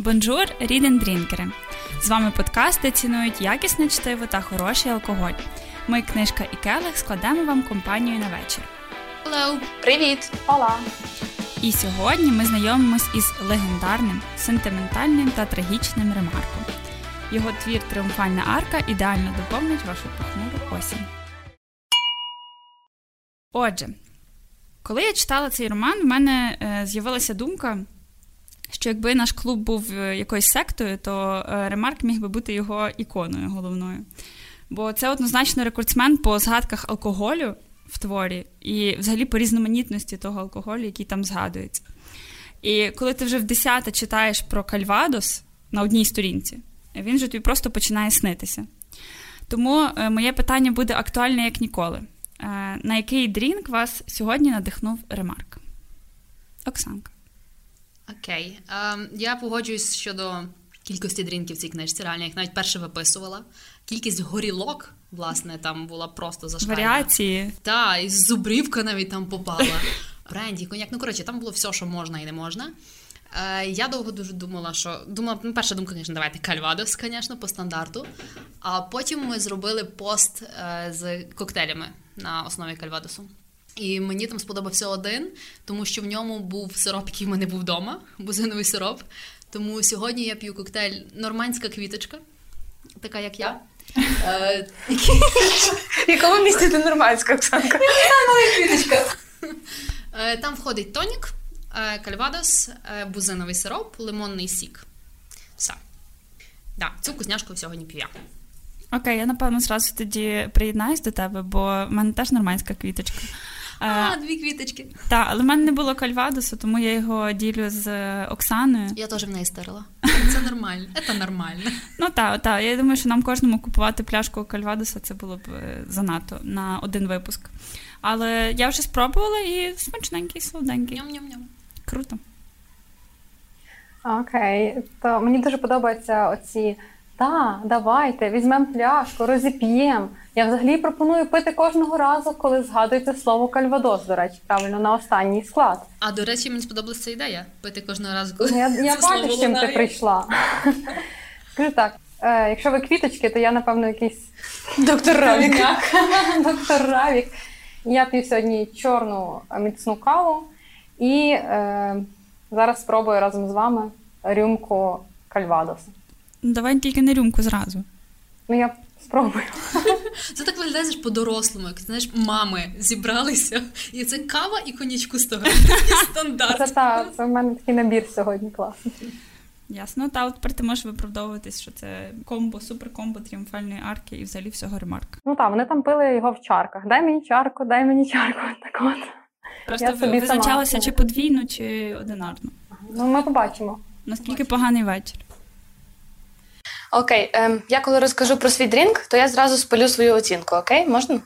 Bonjour, read and drink ери! З вами подкаст, де цінують якісне чтиво та хороший алкоголь. Ми, книжка і келих, складемо вам компанію на вечір. Hello! Привіт! Hola! І сьогодні ми знайомимось із легендарним, сентиментальним та трагічним Ремарком. Його твір Тріумфальна арка ідеально доповнить вашу похмуру осінь. Отже, коли я читала цей роман, в мене е, з'явилася думка, що якби наш клуб був е, якоюсь сектою, то е, Ремарк міг би бути його іконою головною. Бо це однозначно рекордсмен по згадках алкоголю в творі і взагалі по різноманітності того алкоголю, який там згадується. І коли ти вже в десяте читаєш про Кальвадос на одній сторінці, він же тобі просто починає снитися. Тому е, моє питання буде актуальне як ніколи. На який drink вас сьогодні надихнув Ремарк? Оксанка. Окей. Okay. Ем, я погоджуюсь щодо кількості дрінків в цій книжці. Реально, як навіть перше виписувала. Кількість горілок, власне, там була просто зашкальна. Варіації. Так, і зубрівка навіть там попала. Бренді, коньяк. Ну, коротше, там було все, що можна і не можна. Е, Я довго дуже думала, що думала, ну, перша думка, звісно, давайте кальвадос, звісно, по стандарту. А потім ми зробили пост е, з коктейлями на основі кальвадосу. І мені там сподобався один, тому що в ньому був сироп, який в мене був вдома, бузиновий сироп. Тому сьогодні я п'ю коктейль Нормандська квіточка, така як я. Е, в якому місці ти нормандська, Оксанка? квіточка. Е, там входить тонік, е, кальвадос, бузиновий сироп, лимонний сік. Все. Да, Цю вкусняшку сьогодні п'ю я. Окей, я напевно зразу тоді приєднаюсь до тебе, бо в мене теж нормандська квіточка. А, дві квіточки. Так, але в мене не було кальвадосу, тому я його ділю з Оксаною. Я теж в неї старила. Це нормально. Це нормально. Ну так, так. Я думаю, що нам кожному купувати пляшку кальвадоса це було б е, занадто на один випуск. Але я вже спробувала і смачненький, солоденький. Ням-ням-ням. Круто. Окей, то мені дуже подобаються оці. Так, давайте, візьмемо пляшку, розіп'ємо. Я взагалі пропоную пити кожного разу, коли згадується слово кальвадос, до речі, правильно, на останній склад. А до речі, мені сподобалася ця ідея пити кожного разу, коли я я бачу, з чим ти прийшла. Скажу так, е, якщо ви квіточки, то я, напевно, якийсь доктор Равік. Доктор Равік. Я п'ю сьогодні чорну міцну каву і е, зараз спробую разом з вами рюмку кальвадосу. Давай тільки не рюмку зразу. Ну, я спробую. Це так виглядає по-дорослому, як знаєш, мами зібралися, і це кава і конячку з того. Стандарт. Це та, це в мене такий набір сьогодні класний. Ясно, та от тепер ти можеш виправдовуватись, що це комбо, суперкомбо тріумфальної арки і взагалі всього ремарка. Ну так, вони там пили його в чарках. Дай мені чарку, дай мені чарку. Так от. Просто Я собі визначалося чи подвійну, чи одинарну. Ну, ми побачимо. Наскільки поганий вечір. Окей, ем, я коли розкажу про свій drink, то я зразу спалю свою оцінку, окей? Можна?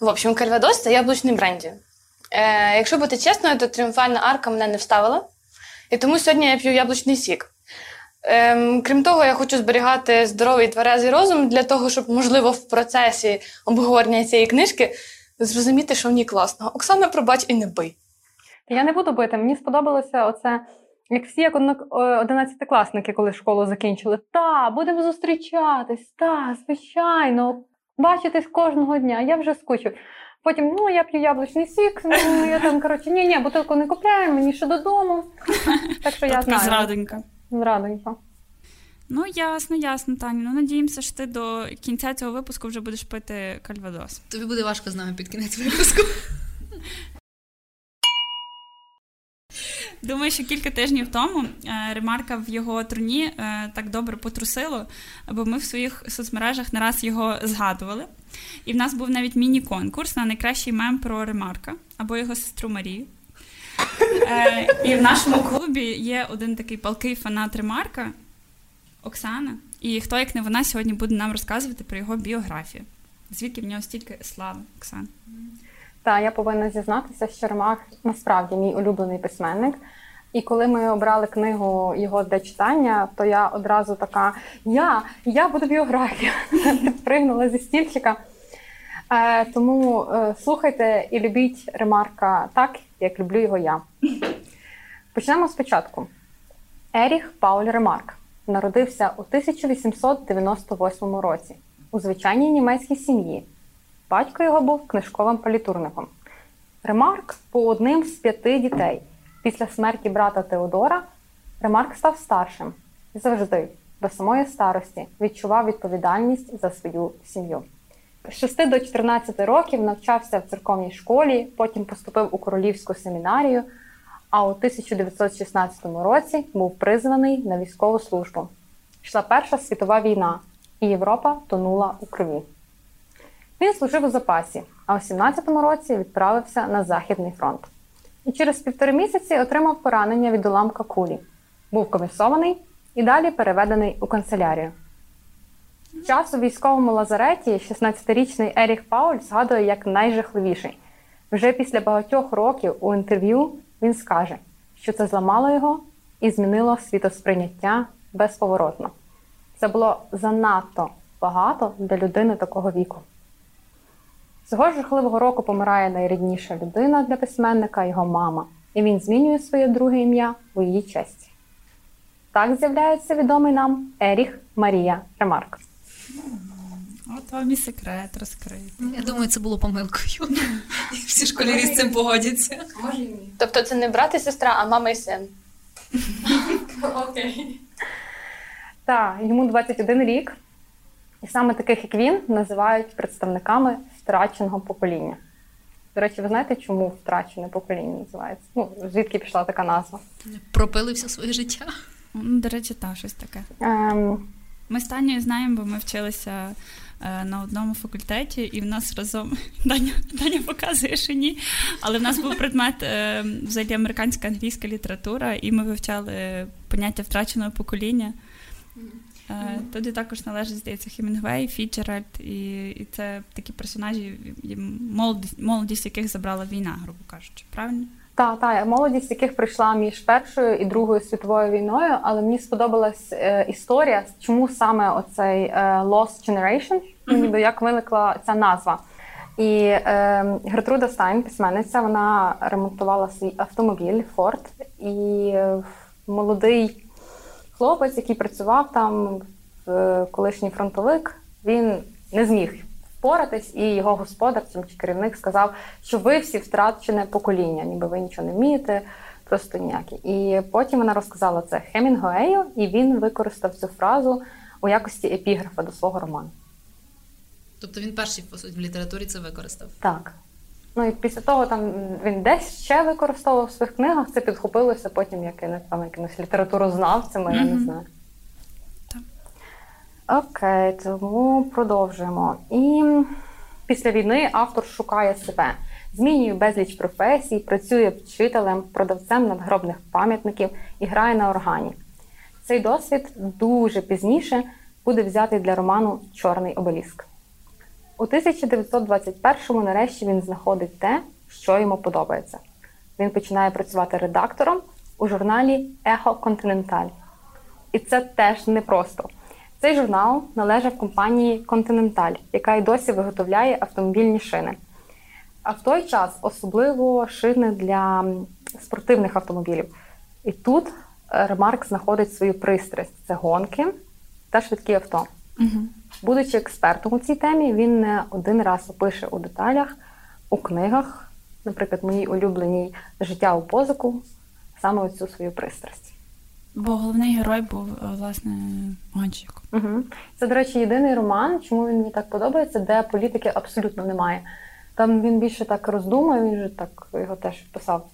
В общем, кальвадос це яблучний бренді. Е, Якщо бути чесною, то тріумфальна арка мене не вставила. І тому сьогодні я п'ю яблучний сік. Ем, Крім того, я хочу зберігати здоровий тверезий розум для того, щоб, можливо, в процесі обговорення цієї книжки зрозуміти, що в ній класно. Оксана, пробач і не бий. Я не буду бити. Мені сподобалося оце. Як всі, як одинадцятикласники, коли школу закінчили, та, будемо зустрічатись, та, звичайно, бачитись кожного дня, я вже скучу. Потім, ну, я п'ю яблучний сік, ну, я там, коротше, ні, ні, бутилку не купляю, мені ще додому. Так що я знаю. Зрадонька. Зрадонька. Ну, ясно, ясно, Таня. Ну, надіємося, що ти до кінця цього випуску вже будеш пити кальвадос. Тобі буде важко з нами під кінець випуску. Думаю, що кілька тижнів тому е, ремарка в його труні е, так добре потрусило, бо ми в своїх соцмережах не раз його згадували. І в нас був навіть міні-конкурс на найкращий мем про ремарка або його сестру Марію. Е, і в нашому клубі є один такий палкий фанат ремарка Оксана. І хто, як не вона, сьогодні буде нам розказувати про його біографію. Звідки в нього стільки слави, Оксана? Та я повинна зізнатися, що Ремах насправді мій улюблений письменник. І коли ми обрали книгу його для читання, то я одразу така: я я буду біографія, пригнула зі стільчика. Е, Тому е, слухайте і любіть ремарка так, як люблю його я. Почнемо спочатку. Еріх Пауль Ремарк народився у 1898 році у звичайній німецькій сім'ї. Батько його був книжковим політурником. Ремарк був одним з п'яти дітей. Після смерті брата Теодора Ремарк став старшим і завжди, до самої старості, відчував відповідальність за свою сім'ю. З 6 до 14 років навчався в церковній школі, потім поступив у королівську семінарію, а у 1916 році був призваний на військову службу. Йшла Перша світова війна, і Європа тонула у крові. Він служив у запасі, а у 17-му році відправився на Західний фронт. І через півтори місяці отримав поранення від уламка кулі. Був комісований і далі переведений у канцелярію. Час у військовому лазареті 16-річний Еріх Пауль згадує як найжахливіший. Вже після багатьох років у інтерв'ю він скаже, що це зламало його і змінило світосприйняття безповоротно. Це було занадто багато для людини такого віку. Цього жахливого року помирає найрідніша людина для письменника, його мама, і він змінює своє друге ім'я у її честь. Так з'являється відомий нам Еріх Марія Ремарк. От вам і секрет розкритий. Я думаю, це було помилкою. Всі школярі з цим погодяться. Може і ні. Тобто це не брат і сестра, а мама і син. Окей. Так, йому 21 рік. І саме таких, як він, називають представниками втраченого покоління. До речі, ви знаєте, чому втрачене покоління називається? Ну, звідки пішла така назва? Пропили все своє життя. Ну, До речі, так, щось таке. Ем, Ми з Танею знаємо, бо ми вчилися е, на одному факультеті, і в нас разом Даня, Даня показує, що ні. Але в нас був предмет е, взагалі американська англійська література, і ми вивчали поняття втраченого покоління. Е, Туди також належить, здається, Хемінгвей, Фіджеральд, і, і це такі персонажі, молодість, молодість яких забрала війна, грубо кажучи. Правильно? Та, та, молодість, яких прийшла між Першою і Другою світовою війною, але мені сподобалась е, історія, чому саме оцей е, Lost Generation, ніби як виникла ця назва. І е, Гертруда Стайн, письменниця, вона ремонтувала свій автомобіль Ford, і е, молодий хлопець, який працював там, е, колишній фронтовик, він не зміг впоратись, і його господар цим чи керівник сказав, що ви всі втрачене покоління, ніби ви нічого не вмієте, просто ніякі. І потім вона розказала це Хемінгуею, і він використав цю фразу у якості епіграфа до свого роману. Тобто він перший по суті в літературі це використав. Так. Ну і після того там він десь ще використовував в своїх книгах, це підхопилося потім якимось там якимось літературознавцями, я не знаю. Так. Окей, тому продовжуємо. І після війни автор шукає себе, змінює безліч професій, працює вчителем, продавцем надгробних пам'ятників і грає на органі. Цей досвід дуже пізніше буде взятий для роману Чорний обеліск. У 1921-му нарешті він знаходить те, що йому подобається. Він починає працювати редактором у журналі Ехо Континенталь. І це теж непросто. Цей журнал належав компанії Continental, яка й досі виготовляє автомобільні шини. А в той час особливо шини для спортивних автомобілів. І тут е, Ремарк знаходить свою пристрасть це гонки та швидкі авто. Угу. Будучи експертом у цій темі, він не один раз опише у деталях у книгах, наприклад, моїй улюбленій життя у позику, саме оцю свою пристрасть. Бо головний герой був, е, власне, гонщик. Угу. Це, до речі, єдиний роман, чому він мені так подобається, де політики абсолютно немає. Там він більше так роздумує, він же так його теж писав.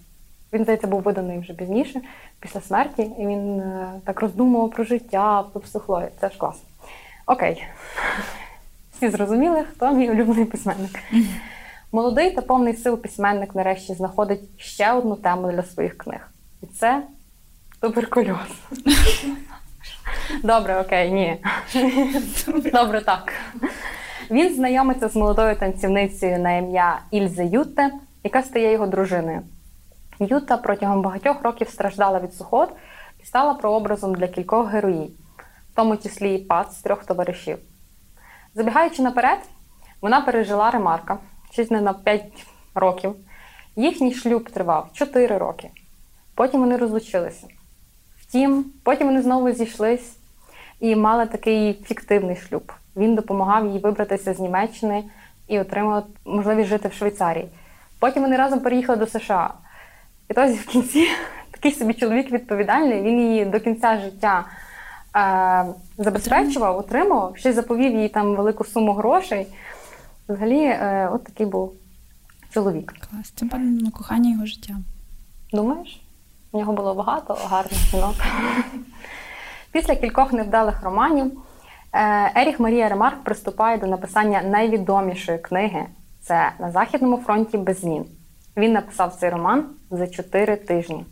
Він, здається, був виданий вже пізніше, після смерті, і він е, так роздумував про життя, про психологію. Це ж класно. Окей. Всі зрозуміли, хто мій улюблений письменник. Молодий та повний сил письменник нарешті знаходить ще одну тему для своїх книг. І це туберкульоз. Добре, окей, ні. Добре, так. Він знайомиться з молодою танцівницею на ім'я Ільзе Ютте, яка стає його дружиною. Юта протягом багатьох років страждала від сухот і стала прообразом для кількох героїв, в тому числі і пад з трьох товаришів. Забігаючи наперед, вона пережила ремарка щось не на 5 років. Їхній шлюб тривав 4 роки. Потім вони розлучилися. Втім, потім вони знову зійшлись і мали такий фіктивний шлюб. Він допомагав їй вибратися з Німеччини і отримав можливість жити в Швейцарії. Потім вони разом переїхали до США. І тоді в кінці такий собі чоловік відповідальний, він її до кінця життя забезпечував, утримував, ще й заповів їй там велику суму грошей. Взагалі, е, от такий був чоловік. Клас. Це певно кохання його життя. Думаєш? У нього було багато гарних жінок. Після кількох невдалих романів е, Еріх Марія Ремарк приступає до написання найвідомішої книги це на Західному фронті без змін. Він написав цей роман за 4 тижні.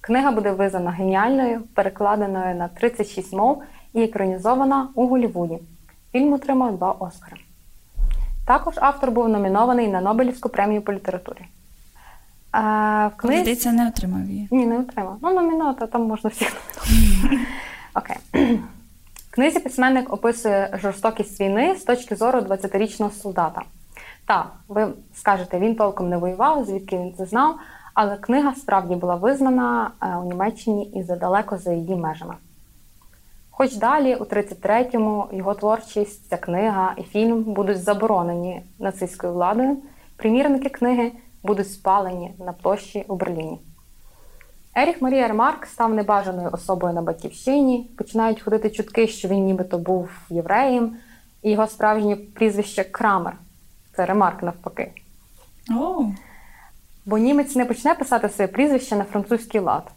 Книга буде визнана геніальною, перекладеною на 36 мов і екранізована у Голлівуді. Фільм отримав два Оскари. Також автор був номінований на Нобелівську премію по літературі. А, в книзі... Здається, не отримав її. Ні, не отримав. Ну, номінувати, там можна всіх номінувати. Окей. В книзі письменник описує жорстокість війни з точки зору 20-річного солдата. Так, ви скажете, він толком не воював, звідки він це знав, але книга справді була визнана е, у Німеччині і задалеко за її межами. Хоч далі, у 33-му, його творчість, ця книга і фільм будуть заборонені нацистською владою, примірники книги будуть спалені на площі у Берліні. Еріх Марія Ремарк став небажаною особою на батьківщині. Починають ходити чутки, що він нібито був євреєм, і його справжнє прізвище Крамер. Це Ремарк навпаки. О, Бо німець не почне писати своє прізвище на французький лад.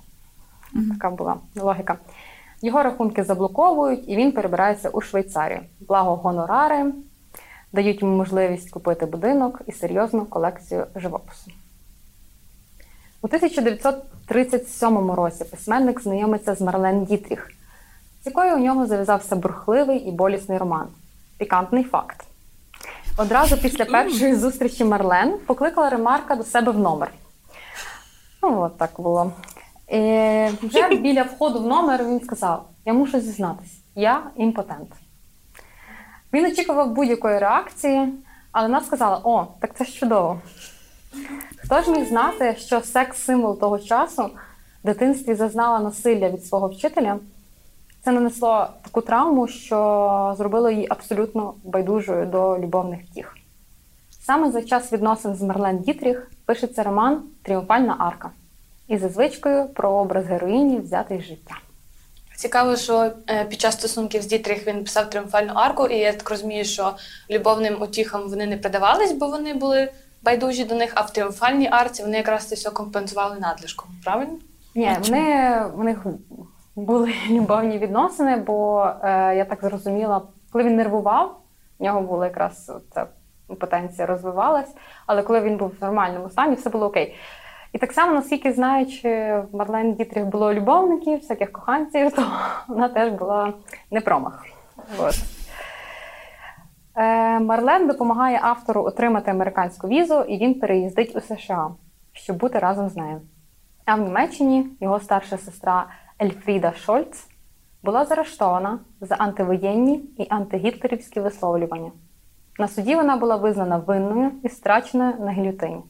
Така була логіка. Його рахунки заблоковують, і він перебирається у Швейцарію. Благо гонорари дають йому можливість купити будинок і серйозну колекцію живопису. У 1937 році письменник знайомиться з Марлен Дітріх, з якою у нього зав'язався бурхливий і болісний роман. Пікантний факт. Одразу після першої зустрічі Марлен покликала Ремарка до себе в номер. Ну, от так було. І вже біля входу в номер він сказав: Я мушу зізнатись, я імпотент. Він очікував будь-якої реакції, але вона сказала: О, так це ж чудово. Хто ж міг знати, що секс-символ того часу в дитинстві зазнала насилля від свого вчителя? Це нанесло таку травму, що зробило її абсолютно байдужою до любовних втіх. Саме за час відносин з Мерлен Дітріх пишеться роман Тріумфальна арка і за звичкою про образ героїні взятий з життя. Цікаво, що е, під час стосунків з Дітріх він писав тріумфальну арку, і я так розумію, що любовним утіхам вони не придавались, бо вони були байдужі до них, а в тріумфальній арці вони якраз це все компенсували надлишком. Правильно? Ні, вони, в них були любовні відносини, бо е, я так зрозуміла, коли він нервував, в нього була якраз ця потенція розвивалась, але коли він був в нормальному стані, все було окей. І так само, наскільки знаючи, в Марлен Дітріх було любовників, всяких коханців, то вона теж була не промах. От. Е, Марлен допомагає автору отримати американську візу, і він переїздить у США, щоб бути разом з нею. А в Німеччині його старша сестра Ельфріда Шольц була заарештована за антивоєнні і антигітлерівські висловлювання. На суді вона була визнана винною і страчена на гільотині.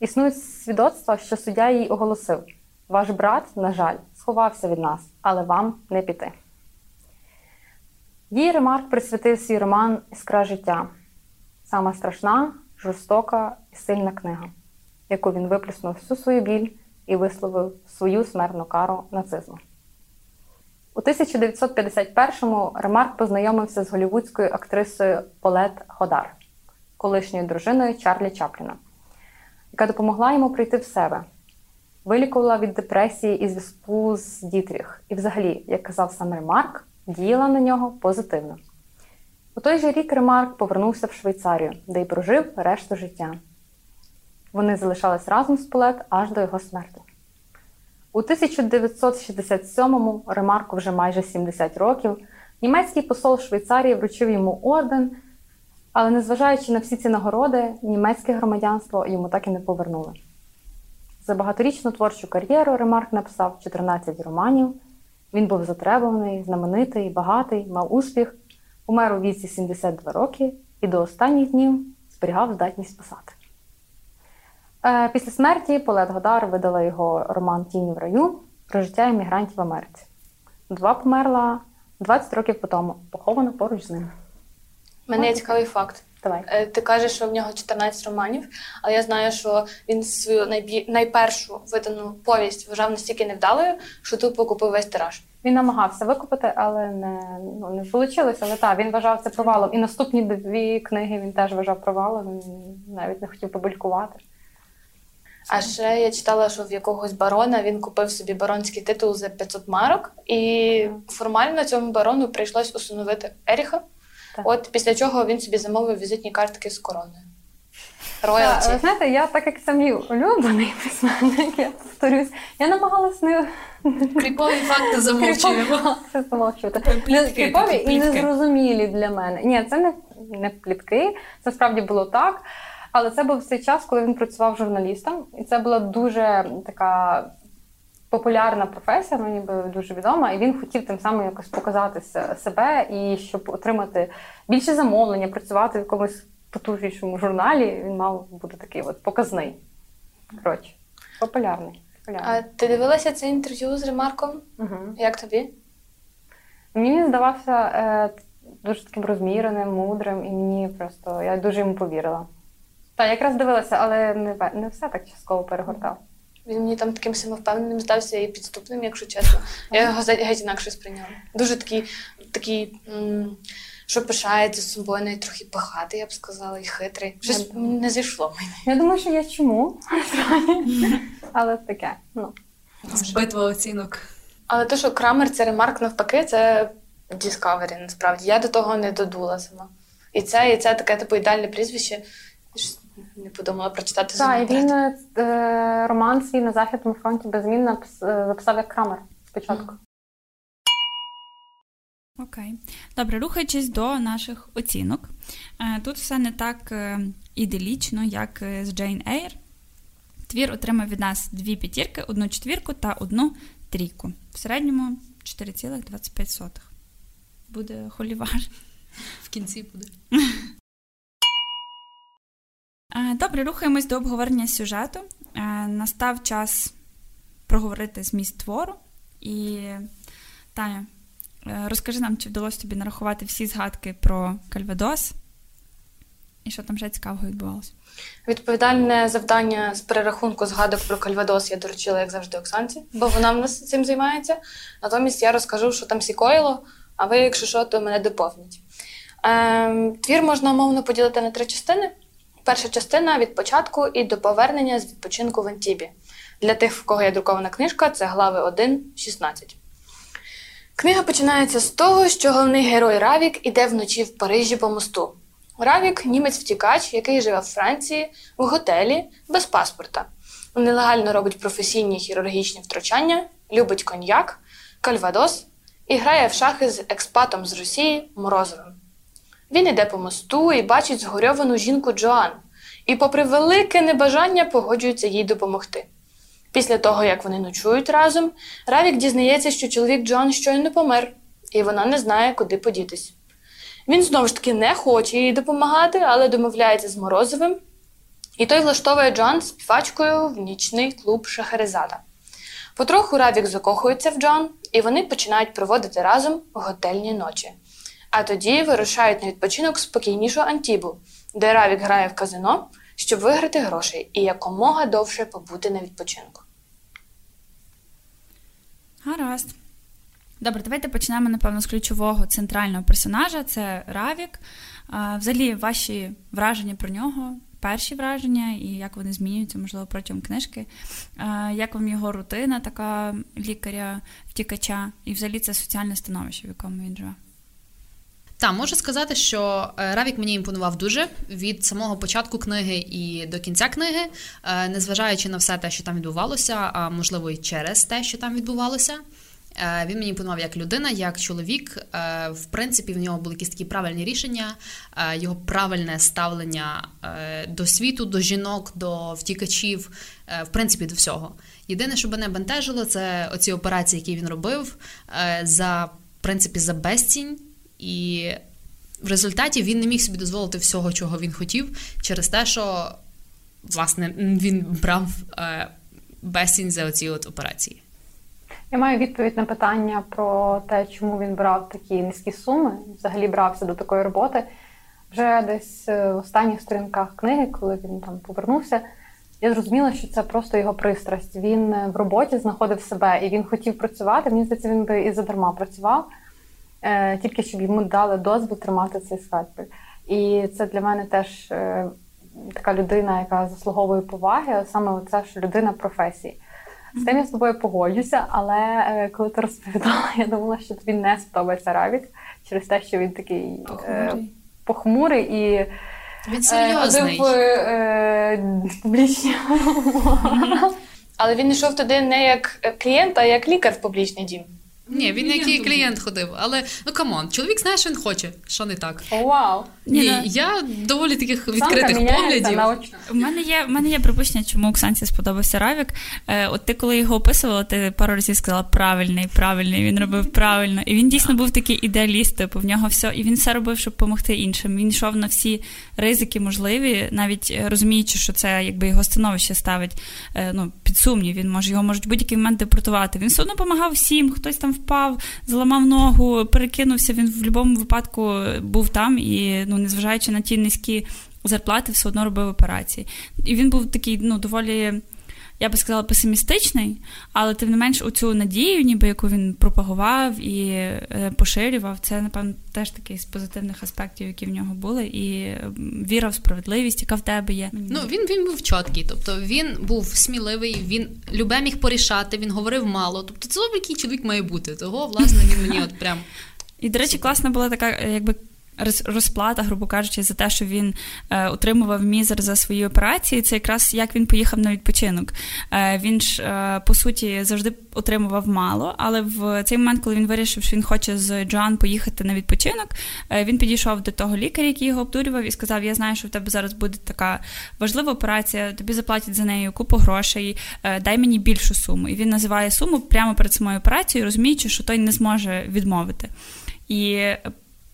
Існують свідоцтва, що суддя їй оголосив: ваш брат, на жаль, сховався від нас, але вам не піти. Їй Ремарк присвятив свій роман Іскра життя. Сама страшна, жорстока і сильна книга, яку він виплюснув всю свою біль і висловив свою смертну кару нацизму. У 1951-му Ремарк познайомився з голівудською актрисою Полет Ходар, колишньою дружиною Чарлі Чапліна, яка допомогла йому прийти в себе, вилікувала від депресії і зв'язку з Дітріх. І, взагалі, як казав сам Ремарк, діяла на нього позитивно. У той же рік Ремарк повернувся в Швейцарію, де й прожив решту життя. Вони залишались разом з Полет аж до його смерті. У 1967-му Ремарку вже майже 70 років. Німецький посол Швейцарії вручив йому орден, але незважаючи на всі ці нагороди, німецьке громадянство йому так і не повернули. За багаторічну творчу кар'єру Ремарк написав 14 романів. Він був затребуваний, знаменитий, багатий, мав успіх, умер у віці 72 роки і до останніх днів зберігав здатність писати. Е, Після смерті Полет Годар видала його роман Тіні в раю, про життя іммігрантів в Америці. Два померла 20 років по тому, похована поруч з ним. Мене є цікавий факт. Давай. Е, Ти кажеш, що в нього 14 романів, але я знаю, що він свою найбі... найпершу видану повість вважав настільки невдалою, що тупо купив весь тираж. Він намагався викупити, але не, ну, не вийшло. Але так, він вважав це провалом. І наступні дві книги він теж вважав провалом. Він навіть не хотів публікувати. А ще я читала, що в якогось барона він купив собі баронський титул за 500 марок, і формально цьому барону прийшлось усиновити Еріха. Так. От після чого він собі замовив візитні картки з короною. Роялті. ви знаєте, я так як це мій улюблений письменник, я повторюсь, я намагалась не Кріпові факти замовчуємо. Такі і незрозумілі для мене. Ні, це не, не плітки, це справді було так. Але це був цей час, коли він працював журналістом, і це була дуже така популярна професія, ну ніби дуже відома. І він хотів тим самим якось показати себе і щоб отримати більше замовлення, працювати в якомусь потужнішому журналі. Він мав бути такий от показний. Коротше, популярний. популярний. А ти дивилася це інтерв'ю з Ремарком? Угу. Як тобі? Мені здавався е, дуже таким розміреним, мудрим, і мені просто я дуже йому повірила. Так, якраз дивилася, але не, не все так частково перегортав. Він мені там таким самовпевненим здався і підступним, якщо чесно. Я його геть інакше сприйняла. Дуже такий, такий м, що пишається з собою, навіть трохи пихатий, я б сказала, і хитрий. Щось не зійшло мені. Я думаю, що є чому, але таке. Ну. Битва оцінок. Але те, що Крамер це ремарк навпаки, це Discovery, насправді. Я до того не додула сама. І це, і це таке типу ідеальне прізвище. Не подумала прочитати Так, і він е, роман свій на Західному фронті без змін е, записав як Крамер спочатку. Окей. Добре, рухаючись до наших оцінок. Е, Тут все не так е, іделічно, як е, з Джейн Ейр. Твір отримав від нас дві п'ятірки, одну четвірку та одну трійку. В середньому 4,25. Буде холівар. В кінці буде. Е, Добре, рухаємось до обговорення сюжету. Е, Настав час проговорити зміст твору. І Таня, е, розкажи нам, чи вдалося тобі нарахувати всі згадки про Кальвадос і що там вже цікавого відбувалося. Відповідальне завдання з перерахунку згадок про Кальвадос я доручила, як завжди, Оксанці, бо вона в нас цим займається. Натомість я розкажу, що там сікоїло, а ви, якщо що, то мене доповніть. Ем, твір можна умовно поділити на три частини. Перша частина від початку і до повернення з відпочинку в Антібі. Для тих, в кого є друкована книжка, це глави 1-16. Книга починається з того, що головний герой Равік іде вночі в Парижі по мосту. Равік німець-втікач, який живе в Франції в готелі без паспорта. Нелегально робить професійні хірургічні втручання, любить коньяк, кальвадос і грає в шахи з експатом з Росії Морозовим. Він іде по мосту і бачить згорьовану жінку Джоан, і, попри велике небажання, погоджується їй допомогти. Після того, як вони ночують разом, Равік дізнається, що чоловік Джоан щойно помер, і вона не знає, куди подітись. Він знову ж таки не хоче їй допомагати, але домовляється з Морозовим, і той влаштовує Джоан співачкою в нічний клуб Шахерезада. Потроху Равік закохується в Джоан, і вони починають проводити разом готельні ночі. А тоді вирушають на відпочинок спокійнішу Антібу, де Равік грає в казино, щоб виграти грошей і якомога довше побути на відпочинку. Гаразд. Добре, давайте почнемо, напевно, з ключового центрального персонажа це Равік. Взагалі, ваші враження про нього, перші враження, і як вони змінюються, можливо, протягом книжки. Як вам його рутина, така лікаря-втікача, і взагалі це соціальне становище, в якому він живе. Та можу сказати, що е, Равік мені імпонував дуже від самого початку книги і до кінця книги, е, незважаючи на все те, що там відбувалося, а можливо і через те, що там відбувалося. Е, Він мені імпонував як людина, як чоловік. В принципі, в нього були якісь такі правильні рішення, його правильне ставлення до світу, до жінок, до втікачів, в принципі, до всього. Єдине, що мене бентежило, це оці операції, які він робив за в принципі за безцінь. І в результаті він не міг собі дозволити всього, чого він хотів, через те, що власне він брав е, безцінь за оці от операції. Я маю відповідь на питання про те, чому він брав такі низькі суми, взагалі брався до такої роботи. Вже десь е, в останніх сторінках книги, коли він там повернувся, я зрозуміла, що це просто його пристрасть. Він е, в роботі знаходив себе і він хотів працювати. Мені здається, він би і задарма працював, тільки щоб йому дали дозвіл тримати цей скальпель. І це для мене теж така людина, яка заслуговує поваги, саме це, що людина професії. З тим я з тобою погоджуся, але е, коли ти розповідала, я думала, що тобі не сподобається Равік через те, що він такий похмурий, е, похмурий і він серйозний. Е, публічні. Але він йшов туди не як клієнт, а як лікар в публічний дім. Ні, він як і клієнт ходив, але ну come on, чоловік знає, що він хоче, що не так. О, вау! Ні, Ні, я доволі таких відкритих поглядів. У мене є в мене є припущення, чому Оксанці сподобався Равік. Е, От ти, коли його описувала, ти пару разів сказала правильний, правильний, він робив правильно. І він дійсно був такий ідеаліст, типу, в нього все, і він все робив, щоб допомогти іншим. Він йшов на всі ризики можливі, навіть е, розуміючи, що це якби його становище ставить е, ну, під сумнів. Він може його можуть будь-який момент депортувати. Він все одно допомагав всім, хтось там впав, зламав ногу, перекинувся. Він в будь-якому випадку був там і, ну, незважаючи на ті низькі зарплати, все одно робив операції. І він був такий, ну, доволі. Я би сказала, песимістичний, але тим не менш у цю надію, ніби яку він пропагував і е, поширював, це, напевно, теж такий з позитивних аспектів, які в нього були, і віра в справедливість, яка в тебе є. Ну він він був чіткий, тобто він був сміливий, він любе міг порішати, він говорив мало. Тобто, це який чоловік має бути. Того, власне, він мені от прям. І, до речі, класна була така, е, якби розплата, грубо кажучи, за те, що він е, отримував мізер за свої операції, це якраз як він поїхав на відпочинок. Е, він ж е, по суті завжди отримував мало, але в цей момент, коли він вирішив, що він хоче з Джоан поїхати на відпочинок, е, він підійшов до того лікаря, який його обдурював, і сказав: Я знаю, що в тебе зараз буде така важлива операція, тобі заплатять за нею купу грошей, е, дай мені більшу суму. І він називає суму прямо перед самою операцією, розуміючи, що той не зможе відмовити. І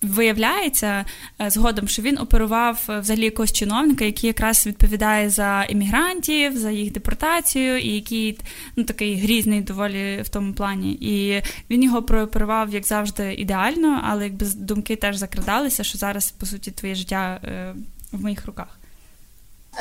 Виявляється е, згодом, що він оперував е, взагалі якогось чиновника, який якраз відповідає за іммігрантів, за їх депортацію, і який ну такий грізний доволі в тому плані. І він його прооперував, як завжди, ідеально, але якби думки теж закрадалися, що зараз по суті твоє життя е, в моїх руках.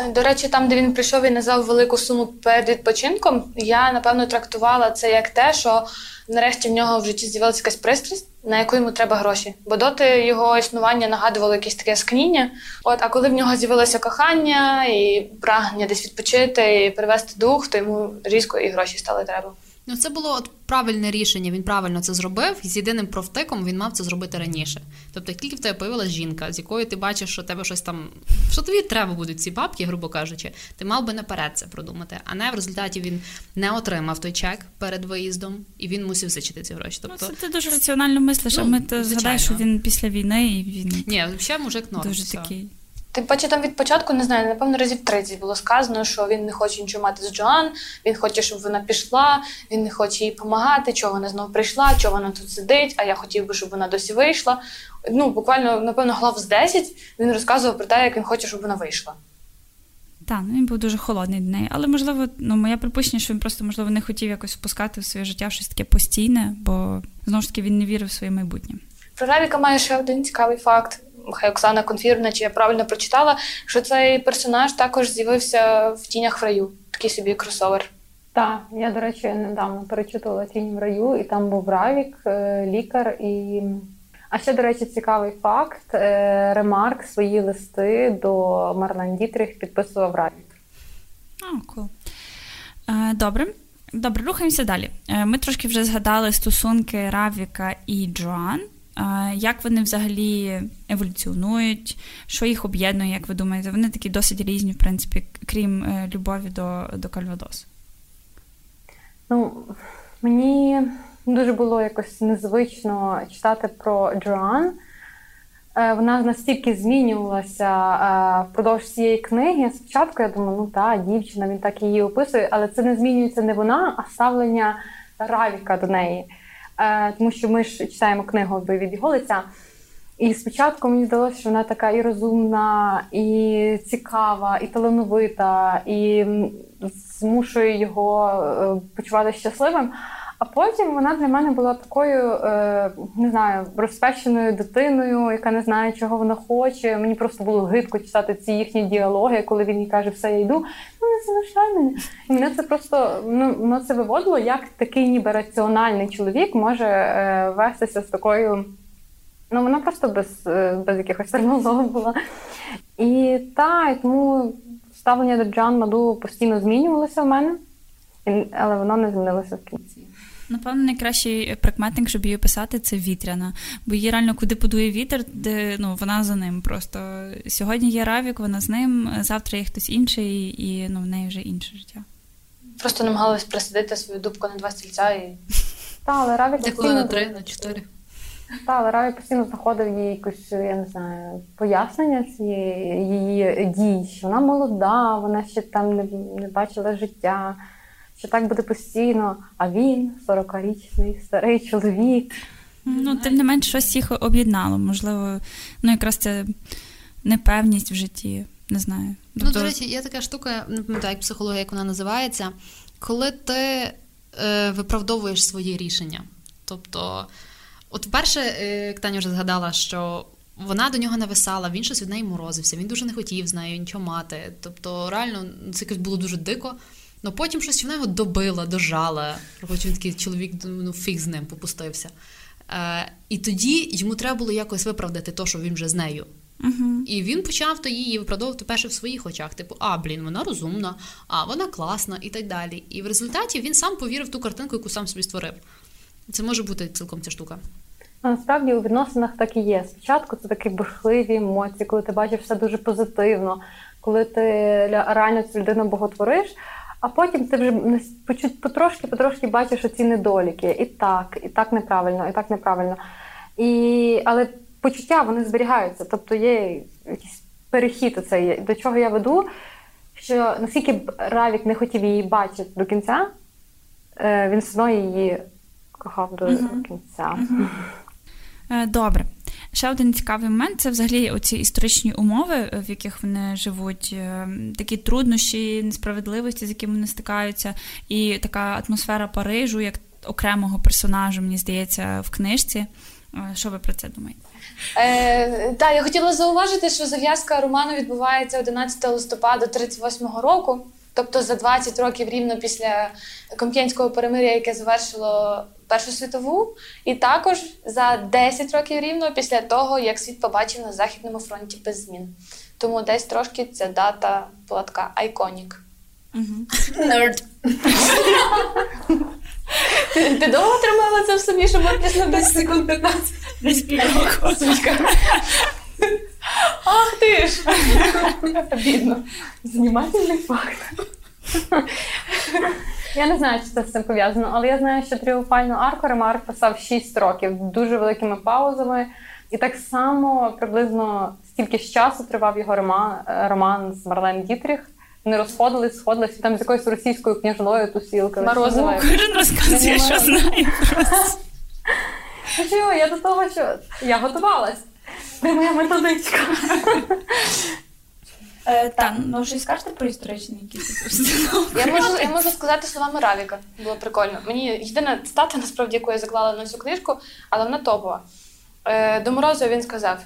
До речі, там, де він прийшов і назвав велику суму перед відпочинком, я напевно трактувала це як те, що нарешті в нього в житті з'явилася якась пристрасть, на яку йому треба гроші. Бо доти його існування нагадувало якесь таке скніння. От, а коли в нього з'явилося кохання і прагнення десь відпочити і привести дух, то йому різко і гроші стали треба. Ну, це було от правильне рішення. Він правильно це зробив. І з єдиним провтиком він мав це зробити раніше. Тобто, як тільки в тебе появилася жінка, з якою ти бачиш, що тебе щось там, що тобі треба будуть ці бабки, грубо кажучи, ти мав би наперед це продумати. А не в результаті він не отримав той чек перед виїздом, і він мусив зачити ці гроші. Ну, тобто, ну, це ти дуже раціонально мислиш. Ну, а ми то згадаєш, що він після війни і він ні, взагалі мужик норм. Дуже все. такий. Тим паче там від початку не знаю, напевно, разів 30 було сказано, що він не хоче нічого мати з Джоан, він хоче, щоб вона пішла, він не хоче їй допомагати, чого вона знову прийшла, чого вона тут сидить, а я хотів би, щоб вона досі вийшла. Ну, буквально, напевно, глав з 10 він розказував про те, як він хоче, щоб вона вийшла. Так, ну він був дуже холодний до неї. Але, можливо, ну, моє припущення, що він просто, можливо, не хотів якось впускати в своє життя щось таке постійне, бо знову ж таки він не вірив в своє майбутнє. Про Равіка має ще один цікавий факт хай Оксана конфірмна, чи я правильно прочитала, що цей персонаж також з'явився в тінях в раю, такий собі кросовер. Так, я, до речі, недавно перечитувала тіні в раю, і там був Равік, е, лікар. і... А ще, до речі, цікавий факт: е, Ремарк свої листи до Марлен Дітріх підписував Равік. А, cool. Е, добре. Добре, рухаємося далі. Ми трошки вже згадали стосунки Равіка і Джоан. Як вони взагалі еволюціонують, що їх об'єднує, як ви думаєте? Вони такі досить різні, в принципі, крім е, любові до до Кальвадос. Ну, Мені дуже було якось незвично читати про Джоан. Е, вона настільки змінювалася е, впродовж цієї книги. Спочатку я думаю, ну так, дівчина, він так її описує, але це не змінюється не вона, а ставлення Равіка до неї. Е, тому що ми ж читаємо книгу від його лиця. І спочатку мені здалося, що вона така і розумна, і цікава, і талановита, і змушує його е, почувати щасливим. А потім вона для мене була такою, е, не знаю, розпеченою дитиною, яка не знає, чого вона хоче. Мені просто було гидко читати ці їхні діалоги, коли він їй каже, все, я йду, ну не залишай мене. І мене це просто ну, воно це виводило, як такий ніби раціональний чоловік може е, вестися з такою. Ну, вона просто без е, без якихось термозов була. І та, і тому ставлення до Джан Маду постійно змінювалося в мене, але воно не змінилося в кінці. Напевно, найкращий прикметник, щоб її описати, це вітряна. Бо її реально куди подує вітер, де ну вона за ним. Просто сьогодні є Равік, вона з ним, завтра є хтось інший, і ну в неї вже інше життя. Просто намагалась присадити свою дубку на два стільця і. Та, але Равік постійно... на три, на чотири. Так, але Раві постійно знаходив їй якусь, я не знаю, пояснення цієї її дій, що вона молода, вона ще там не, не бачила життя що так буде постійно, а він 40-річний старий чоловік. Ну, тим не менш, щось їх об'єднало. Можливо, ну якраз це непевність в житті. Не знаю. Тобто... Ну, до речі, є така штука, не пам'ятаю, як психологія, як вона називається, коли ти е, виправдовуєш свої рішення. Тобто, от вперше, е, Таня вже згадала, що вона до нього нависала, він щось від неї морозився, він дуже не хотів з нею нічого мати. Тобто, реально, це якось було дуже дико. Ну потім щось вона його добила, дожала. Хоч він такий чоловік ну, фіг з ним попустився. Е, І тоді йому треба було якось виправдати те, що він вже з нею. Uh-huh. І він почав то її виправдовувати перше в своїх очах. Типу, а, блін, вона розумна, а вона класна і так далі. І в результаті він сам повірив в ту картинку, яку сам собі створив. Це може бути цілком ця штука. Насправді у відносинах так і є. Спочатку це такі бурхливі емоції, коли ти бачиш все дуже позитивно, коли ти реально цю людину боготвориш. А потім ти вже потрошки-потрошки бачиш оці недоліки. І так, і так неправильно, і так неправильно. І, Але почуття вони зберігаються. Тобто є якийсь перехід оцей. До чого я веду, що наскільки б Равік не хотів її бачити до кінця, е, він все одно її кохав до кінця. Uh-huh. Добре. Ще один цікавий момент це взагалі оці історичні умови, в яких вони живуть, е, такі труднощі, несправедливості, з якими вони стикаються, і така атмосфера Парижу, як окремого персонажу, мені здається, в книжці. Е, що ви про це думаєте? Е, Так, я хотіла зауважити, що зав'язка роману відбувається 11 листопада 38-го року. Тобто за 20 років рівно після Комп'янського перемиря, яке завершило Першу світову, і також за 10 років рівно після того, як світ побачив на Західному фронті без змін. Тому десь трошки ця дата була така iconic. Nerd. Ти, довго тримала це в собі, щоб після 10 секунд 15 Ах ти ж! Бідно. Занімательний факт. Я не знаю, чи це з цим пов'язано, але я знаю, що тріумфальну арку Ремарк писав 6 років дуже великими паузами. І так само приблизно стільки ж часу тривав його роман роман з Марлен Дітріх. Вони розходились, сходились там з якоюсь російською княжною тусілкою. Морозовою. Кожен розказує, що знає. Ну я до того, що я готувалась. Це моя методичка. Е, Так, ну щось скажете про історичні якісь Я можу я можу сказати словами Равіка. Було прикольно. Мені єдина цитата, насправді, яку я заклала на цю книжку, але вона топова. Е, До Морозу він сказав: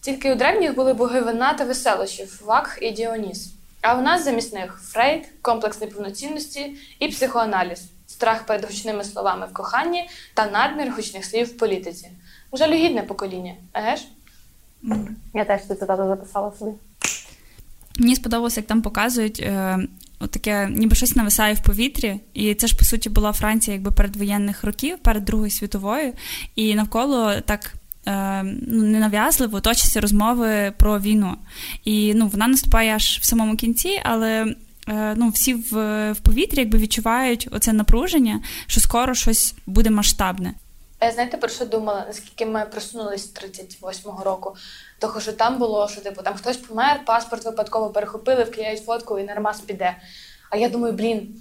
тільки у древніх були боги вина та веселощів, Вакх і Діоніс. А у нас замість них Фрейд, комплекс неповноцінності і психоаналіз, страх перед гучними словами в коханні та надмір гучних слів в політиці. Жалюгідне покоління, еге ж? Я теж цю цитату записала собі. Мені сподобалося, як там показують е, таке, ніби щось нависає в повітрі. І це ж, по суті, була Франція якби передвоєнних років, перед Другою світовою, і навколо так. Е, ну, ненав'язливо точаться розмови про війну. І ну, вона наступає аж в самому кінці, але е, ну, всі в в повітрі якби відчувають оце напруження, що скоро щось буде масштабне. Знаєте, про що думала, наскільки ми просунулись з 38-го року? Того, що там було, що типу там хтось помер, паспорт випадково перехопили, вклеють фотку і нормас піде. А я думаю, блін,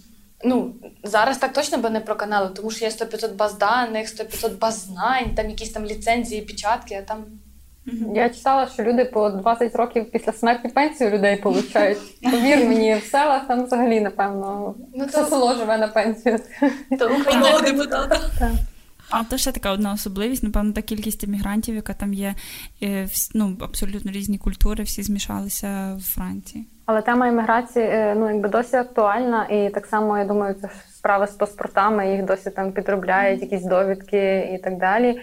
ну зараз так точно би не проканали, тому що є 100-500 баз даних, 100-500 баз знань, там якісь там ліцензії, печатки, а там Я читала, що люди по 20 років після смерті пенсію людей получають. Повір мені, в селах там взагалі, напевно, Ну, все то- село живе на пенсію. То Одного депутата. А то ще така одна особливість, напевно, та кількість емігрантів, яка там є, е, ну, абсолютно різні культури, всі змішалися в Франції. Але тема імміграції е, ну якби досі актуальна, і так само я думаю, це справа з паспортами, їх досі там підробляють, якісь довідки і так далі.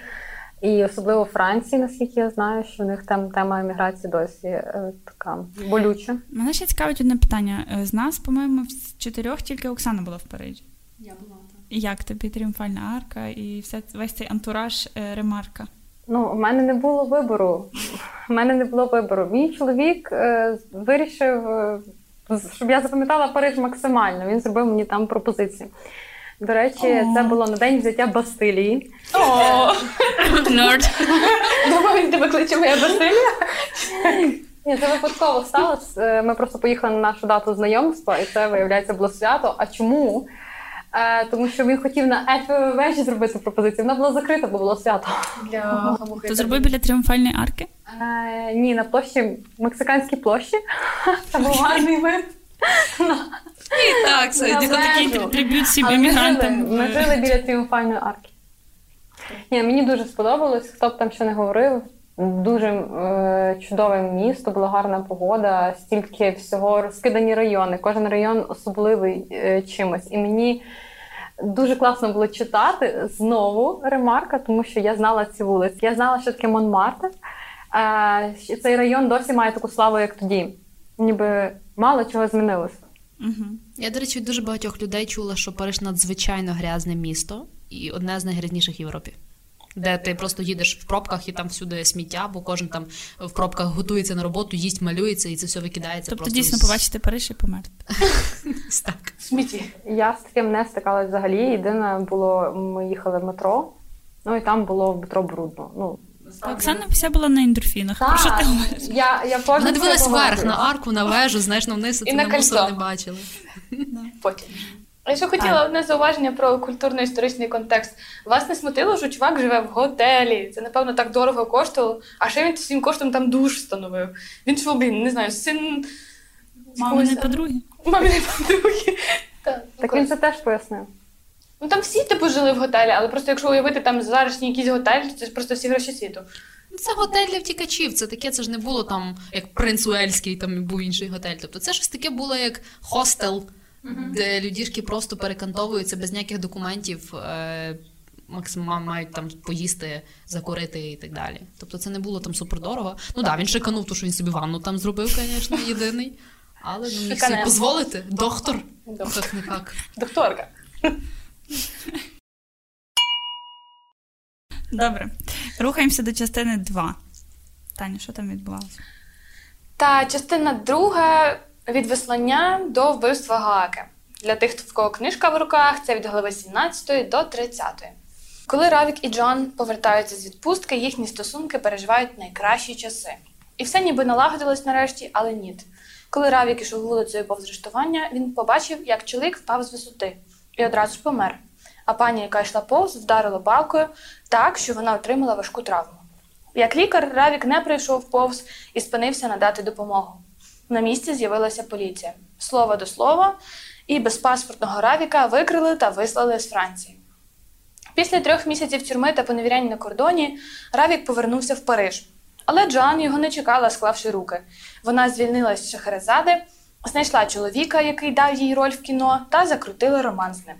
І особливо в Франції, наскільки я знаю, що в них там тема імміграції досі е, така болюча. Мене ще цікавить одне питання. Е, З нас, по-моєму, з чотирьох тільки Оксана була в Парижі. Я була як тобі тріумфальна арка і все, весь цей антураж е, ремарка? Ну, у мене не було вибору. У мене не було вибору. Мій чоловік е, вирішив, е, щоб я запам'ятала Париж максимально. Він зробив мені там пропозицію. До речі, це було на день взяття Бастилії. О, Норд. думаю, він тебе кличе моя Василія. Ні, це випадково сталося. Ми просто поїхали на нашу дату знайомства, і це, виявляється, було свято. А чому? Е, тому що він хотів на Ельфовій вежі зробити пропозицію. Вона була закрита, бо було свято. Для То зробив біля тріумфальної арки? Е, ні, на площі Мексиканській площі. Це був гарний вид. І так, сьогодні. Такий триб'ют ми жили, ми жили біля тріумфальної арки. Ні, мені дуже сподобалось, хто б там що не говорив. Дуже е, чудове місто, була гарна погода, стільки всього розкидані райони. Кожен район особливий е, чимось. І мені дуже класно було читати знову ремарка, тому що я знала ці вулиці. Я знала, що таке Монмартр. Е, цей район досі має таку славу, як тоді. Ніби мало чого змінилося. Угу. Я, до речі, дуже багатьох людей чула, що Париж надзвичайно грязне місто і одне з найгрязніших в Європі. Де ти просто їдеш в пробках і там всюди сміття, бо кожен там в пробках готується на роботу, їсть, малюється, і це все викидається. Тобто просто дійсно з- побачити Париж і померти. Так. Я з таким не стикалась взагалі. Єдине було, ми їхали в метро, ну і там було в метро брудно. Ну, Оксана вся була на ендорфінах. Про що ти говориш? я, я Вона дивилась вверх на арку, на вежу, знаєш, на вниз, І і на мусор не бачили. Потім. Я ще хотіла одне зауваження про культурно-історичний контекст. Вас не смутило, що чувак живе в готелі. Це, напевно, так дорого коштувало. А ще він своїм коштом там душ встановив. Він що, блін, не знаю, син. Мамини якогось- подруги. Маминої подруги. Так, ну, Так він це теж пояснив. Ну там всі типу жили в готелі, але просто якщо уявити там зараз якийсь готель, то це ж просто всі гроші світу. Ну, Це готель для втікачів. Це таке, це ж не було там, як принц Уельський, там був інший готель. Тобто це щось таке було як хостел, де людішки просто перекантовуються без ніяких документів. Е- Максимум мають там поїсти, закурити і так далі. Тобто це не було там супердорого. Ну так, да, він шиканув, то що він собі ванну там зробив, звісно, єдиний. Але ну, міг собі дозволити. Доктор. Доктор. Так не так. Докторка. Добре. Рухаємося до частини 2. Таня, що там відбувалося? Та частина друга від вислання до вбивства Гааки. Для тих, хто в кого книжка в руках, це від глави 17 до 30. Коли Равік і Джон повертаються з відпустки, їхні стосунки переживають найкращі часи. І все ніби налагодилось нарешті, але ні. Коли Равік ішов вулицею повз арештування, він побачив, як чоловік впав з висоти і одразу ж помер. А пані, яка йшла повз, вдарила балкою так, що вона отримала важку травму. Як лікар, Равік не прийшов повз і спинився надати допомогу. На місці з'явилася поліція. Слово до слова, і безпаспортного Равіка викрили та вислали з Франції. Після трьох місяців тюрми та поневірянь на кордоні Равік повернувся в Париж. Але Джоан його не чекала, склавши руки. Вона звільнилась з Шахерезади, знайшла чоловіка, який дав їй роль в кіно, та закрутила роман з ним.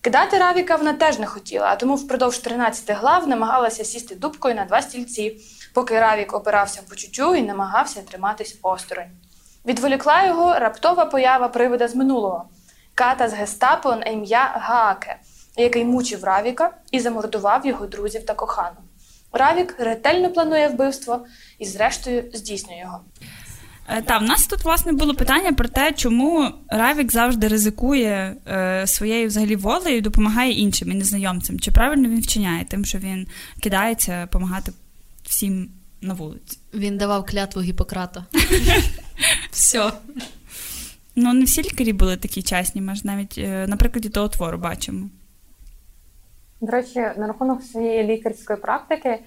Кидати Равіка вона теж не хотіла, а тому впродовж 13 глав намагалася сісти дубкою на два стільці, поки Равік опирався в почуттю і намагався триматись осторонь. Відволікла його раптова поява привида з минулого ката з гестапо на ім'я Гааке, який мучив Равіка і замордував його друзів та кохану. Равік ретельно планує вбивство і, зрештою, здійснює його. Е, Та, в нас тут власне було питання про те, чому Равік завжди ризикує е, своєю взагалі волею і допомагає іншим і незнайомцям. Чи правильно він вчиняє тим, що він кидається допомагати всім на вулиці? Він давав клятву Гіппократа. Все. Ну, не всі лікарі були такі чесні, ми ж навіть е, на прикладі того твору бачимо. До речі, на рахунок своєї лікарської практики,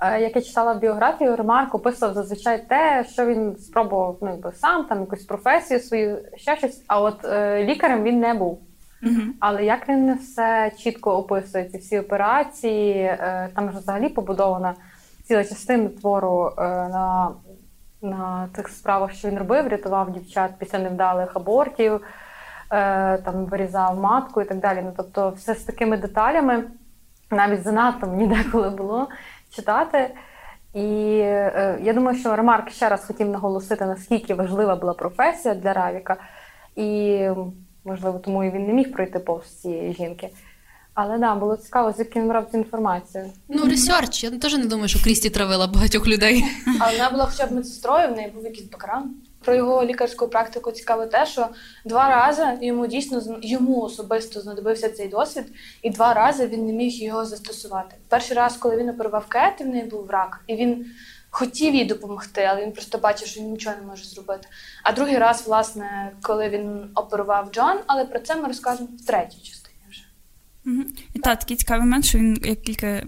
Е, як я читала в біографію, Ремарк описував зазвичай те, що він спробував ну, якби сам, там якусь професію свою, ще щось. А от е, лікарем він не був. Угу. Але як він все чітко описує ці всі операції, е, там ж взагалі побудована ціла частина твору е, на на тих справах, що він робив, рятував дівчат після невдалих абортів, е, там вирізав матку і так далі. Ну тобто, все з такими деталями, навіть занадто мені деколи було читати. І е, я думаю, що Ремарк ще раз хотів наголосити, наскільки важлива була професія для Равіка, і можливо, тому і він не міг пройти повз цієї жінки. Але да, було цікаво, звідки він брав цю інформацію. Ну, research. Я теж не думаю, що Крісті травила багатьох людей. Але вона була хоча б медсестрою, в неї був якийсь бакран. Про його лікарську практику цікаво те, що два рази йому дійсно йому особисто знадобився цей досвід, і два рази він не міг його застосувати. Перший раз, коли він оперував Кет, і в неї був рак, і він хотів їй допомогти, але він просто бачив, що він нічого не може зробити. А другий раз, власне, коли він оперував Джон, але про це ми розкажемо в третій частині. Угу. І так, такий цікавий момент, що він як тільки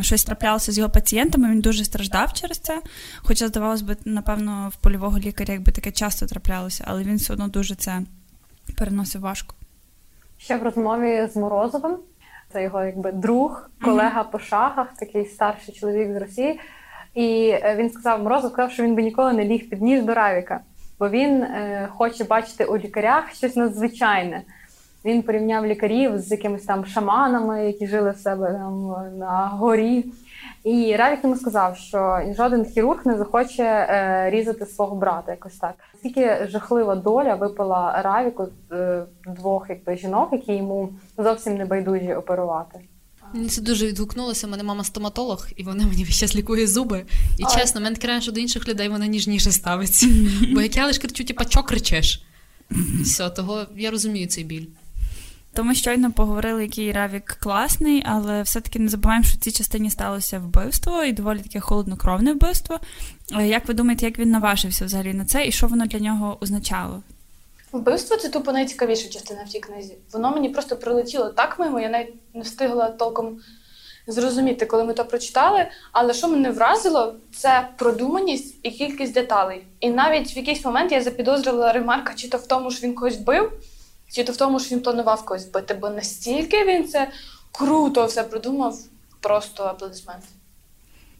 щось траплялося з його пацієнтами, він дуже страждав через це. Хоча, здавалось би, напевно, в польового лікаря якби таке часто траплялося, але він все одно дуже це переносив важко. Ще в розмові з Морозовим, це його якби друг, колега mm-hmm. по шахах, такий старший чоловік з Росії. І е, він сказав, Морозов сказав, що він би ніколи не ліг під ніж до Равіка, бо він е, хоче бачити у лікарях щось надзвичайне. Він порівняв лікарів з якимись там шаманами, які жили в себе там на горі. І Равік йому сказав, що жоден хірург не захоче е, різати свого брата. Якось так. Скільки жахлива доля випала Равіку е, двох якби жінок, які йому зовсім не байдужі оперувати. Мені це дуже відгукнулося. У мене мама стоматолог, і вона мені весь час лікує зуби. І Ой. чесно, мене таке що до інших людей вона ніжніше ставиться. Бо як я лише кричу, типа, чо кричеш? Все, того я розумію цей біль. То ми щойно поговорили, який Равік класний, але все-таки не забуваємо, що в цій частині сталося вбивство і доволі таке холоднокровне вбивство. Як ви думаєте, як він наважився взагалі на це і що воно для нього означало? Вбивство це тупо найцікавіша частина в цій книзі. Воно мені просто прилетіло так мимо, я навіть не встигла толком зрозуміти, коли ми то прочитали. Але що мене вразило, це продуманість і кількість деталей. І навіть в якийсь момент я запідозрила ремарка, чи то в тому, що він когось бив. Чи то в тому, що він планував когось бити, бо настільки він це круто все придумав, просто аплодисмент.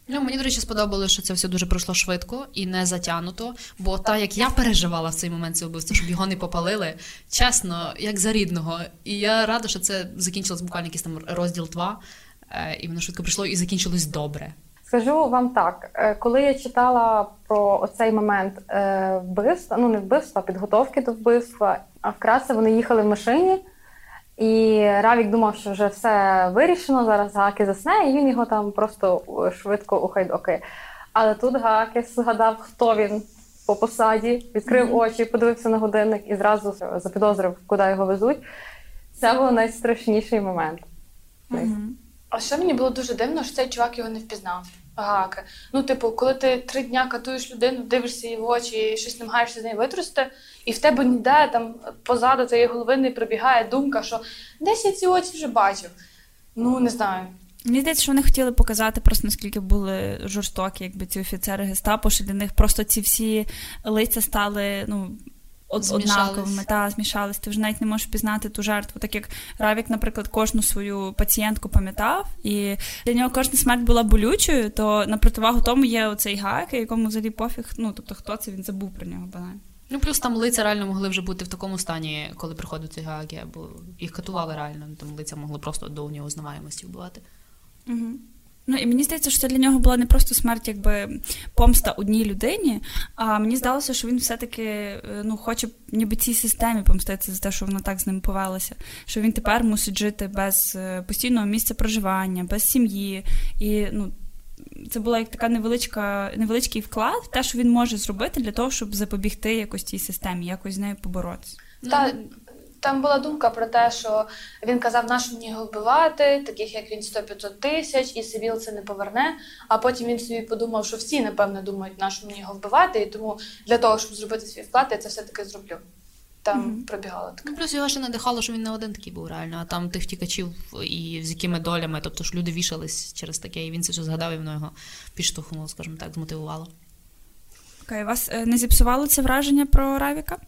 Ну, Мені, до речі, сподобалося, що це все дуже пройшло швидко і не затягнуто. Бо так як я переживала в цей момент це вбивство, щоб його не попалили, чесно, як за рідного. І я рада, що це закінчилось буквально якийсь там розділ 2, е, і воно швидко прийшло і закінчилось добре. Скажу вам так, е, коли я читала про оцей момент е, вбивства, ну не вбивства, а підготовки до вбивства, а вкратце вони їхали в машині, і Равік думав, що вже все вирішено, зараз Гаки засне, і він його там просто швидко ухайдокає. Але тут Гаки згадав, хто він по посаді, відкрив mm-hmm. очі, подивився на годинник і зразу запідозрив, куди його везуть. Це був найстрашніший момент. Mm-hmm. А ще мені було дуже дивно, що цей чувак його не впізнав. Гаки. Ну, типу, коли ти три дня катуєш людину, дивишся її в очі і щось намагаєшся з неї витрусити, і в тебе ніде там позаду цієї голови не пробігає думка, що десь я ці очі вже бачив. Ну, не знаю. Мені здається, що вони хотіли показати просто наскільки були жорстокі, якби ці офіцери гестапо, що для них просто ці всі лиця стали, ну однаковими та змішались. Ти вже навіть не можеш пізнати ту жертву, так як Равік, наприклад, кожну свою пацієнтку пам'ятав, і для нього кожна смерть була болючою, то на противагу тому є оцей гак, якому взагалі пофіг. Ну тобто, хто це він забув про нього банально. Ну, плюс там лиця реально могли вже бути в такому стані, коли приходить ці гаки, бо їх катували реально, там лиця могли просто до нього знаваємості вбивати. Угу. Ну і мені здається, що це для нього була не просто смерть, якби помста одній людині. А мені здалося, що він все-таки е, ну, хоче ніби цій системі помститися за те, що вона так з ним повелася. Що він тепер мусить жити без е, постійного місця проживання, без сім'ї. І ну, це була як така невеличка, невеличкий вклад в те, що він може зробити для того, щоб запобігти якось цій системі, якось з нею поборотися. Та там була думка про те, що він казав, нашу мені його вбивати, таких як він 100-500 тисяч, і Сибіл це не поверне. А потім він собі подумав, що всі, напевно, думають, нашу мені його вбивати, і тому для того, щоб зробити свій вклад, я це все-таки зроблю. там Мгм. пробігало таке. Ну, плюс його ще надихало, що він не один такий був реально, а там тих втікачів і з якими долями. Тобто ж люди вішались через таке, і він це все згадав, і воно його підштовхнуло, скажімо так, змотивувало. Окей, вас е, не зіпсувало це враження про Равіка?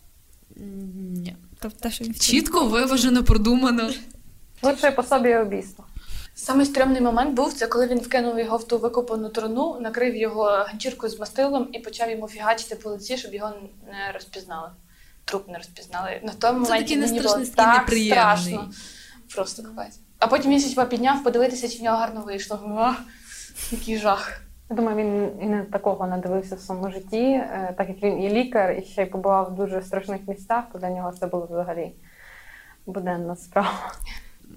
Ні. Тобто те, що він Чітко, виважено, продумано. Лучше по собі обійство. Самий стрьомний момент був це, коли він вкинув його в ту викопану труну, накрив його ганчіркою з мастилом і почав йому фігачити по лиці, щоб його не розпізнали. Труп не розпізнали. На тому Це моменті такий мені нестрашний, було так неприємний. страшно. Просто капець. А потім він ще підняв подивитися, чи в нього гарно вийшло. А, який жах. Я думаю, він і не такого надивився в своєму житті, е, так як він і лікар, і ще й побував в дуже страшних місцях, то для нього це було взагалі буденна справа.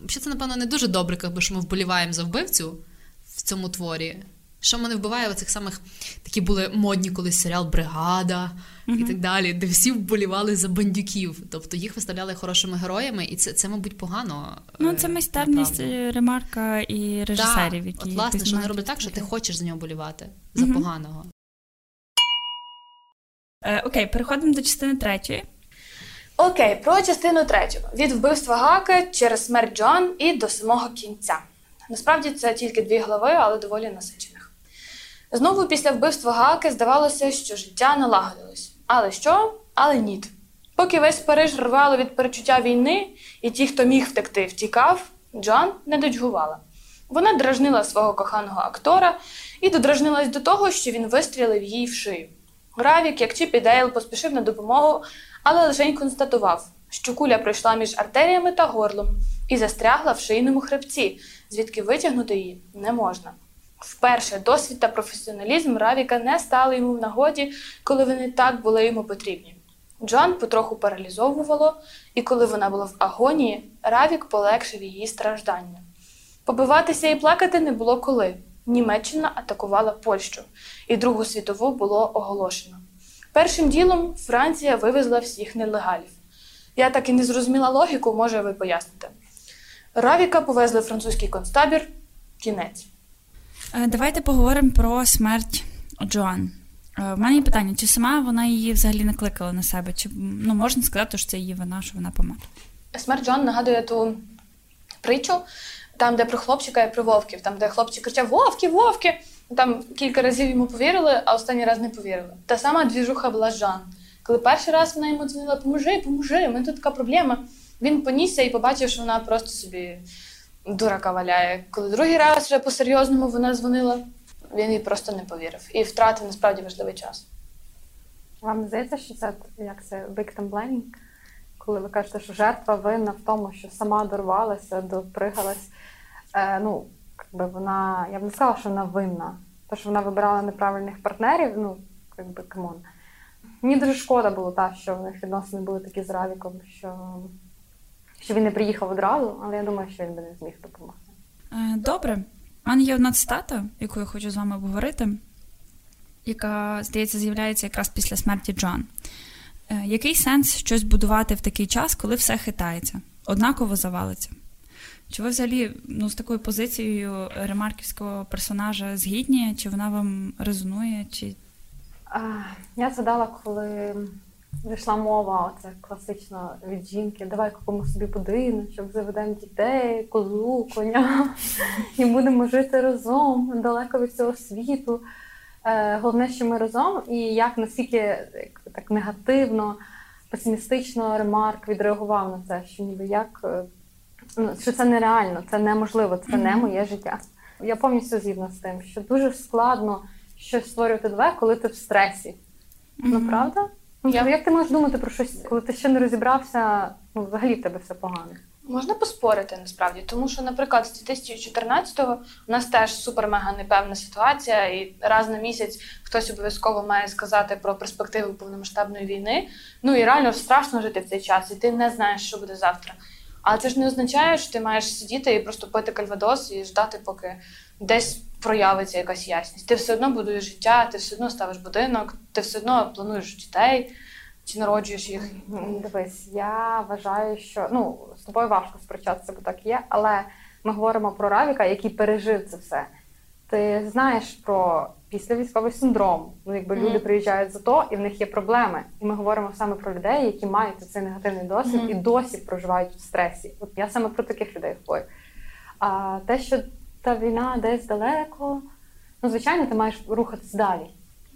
Ще це, напевно, не дуже добре, якби що ми вболіваємо за вбивцю в цьому творі. Що мене вбиває в цих самих такі були модні колись серіал Бригада і так далі, де всі вболівали за бандюків. Тобто їх виставляли хорошими героями, і це, це мабуть, погано. Ну, е, це майстерність направду. е, ремарка і режисерів, Так, які От, власне, що вони роблять так, що ти хочеш за нього болівати, за Мгм. поганого. Е, Окей, переходимо до частини третьої. Окей, про частину третю. Від вбивства Гаки через смерть Джоан і до самого кінця. Насправді це тільки дві глави, але доволі насичених. Знову після вбивства Гаки здавалося, що життя налагодилось. Але що? Але ні. Поки весь Париж рвало від передчуття війни, і ті, хто міг втекти, втікав, Джоан не нудьгувала. Вона дражнила свого коханого актора і додражнилась до того, що він вистрілив їй в шию. Равік, як Чіп і Дейл, поспішив на допомогу, але лише констатував, що куля пройшла між артеріями та горлом і застрягла в шийному хребці, звідки витягнути її не можна. Вперше досвід та професіоналізм Равіка не стали йому в нагоді, коли вони так були йому потрібні. Джоан потроху паралізовувало, і коли вона була в агонії, Равік полегшив її страждання. Побиватися і плакати не було коли. Німеччина атакувала Польщу, і Другу світову було оголошено. Першим ділом Франція вивезла всіх нелегалів. Я так і не зрозуміла логіку, може ви поясните. Равіка повезли французький концтабір. Кінець. Е, Давайте поговоримо про смерть Джоан. Е, В мене є питання, чи сама вона її взагалі не кликала на себе? Чи ну, можна сказати, що це її вина, що вона померла? Смерть Джон нагадує ту притчу, там, де про хлопчика і про вовків, там, де хлопчик кричав Вовки, вовки! Там кілька разів йому повірили, а останній раз не повірили. Та сама двіжуха була Жан. Коли перший раз вона йому дзвонила, поможи, поможи, у мене тут така проблема. Він понісся і побачив, що вона просто собі дурака валяє. Коли другий раз вже по-серйозному вона дзвонила, він їй просто не повірив. І втратив насправді важливий час. Вам здається, що це як це victim blaming? Коли ви кажете, що жертва винна в тому, що сама дорвалася, допригалась. Е, ну, якби вона, я б не сказала, що вона винна. Те, що вона вибирала неправильних партнерів, ну, якби come on. Мені дуже шкода було так, що в них відносини були такі з Равіком, що, що він не приїхав одразу, але я думаю, що він би не зміг допомогти. Е, Добре. У мене є одна цитата, яку я хочу з вами обговорити, яка, здається, з'являється якраз після смерті Джоан. Е, Який сенс щось будувати в такий час, коли все хитається, однаково завалиться? Чи ви взагалі ну, з такою позицією ремарківського персонажа згідні? Чи вона вам резонує? Чи... Я згадала, коли вийшла мова, оце класично від жінки, давай купимо собі будиночок, заведемо дітей, козу, коня і будемо жити разом, далеко від цього світу. Е, Головне, що ми разом, і як наскільки як, так негативно, песимістично ремарк відреагував на це, що ніби як е, ну, що це нереально, це неможливо, це не моє життя. Я повністю згідна з тим, що дуже складно щось створювати нове, коли ти в стресі. Ну правда? Ну, Я- Як ти можеш думати про щось, коли ти ще не розібрався, ну взагалі в тебе все погано. Можна поспорити насправді, тому що, наприклад, з 2014-го у нас теж супер-мега непевна ситуація, і раз на місяць хтось обов'язково має сказати про перспективу повномасштабної війни. Ну і реально страшно жити в цей час, і ти не знаєш, що буде завтра. Але це ж не означає, що ти маєш сидіти і просто пити кальвадос і ждати, поки десь проявиться якась ясність. Ти все одно будуєш життя, ти все одно ставиш будинок, ти все одно плануєш дітей чи народжуєш їх. Дивись, я вважаю, що ну з тобою важко сперечатися, бо так є, але ми говоримо про Равіка, який пережив це все. ти знаєш про післявійськовий синдром. Ну, якби Мгм. люди приїжджають за то, і в них є проблеми. І ми говоримо саме про людей, які мають цей негативний досвід Мгм. і досі проживають в стресі. От я саме про таких людей говорю. А те, що та війна десь далеко, ну звичайно, ти маєш рухатись далі.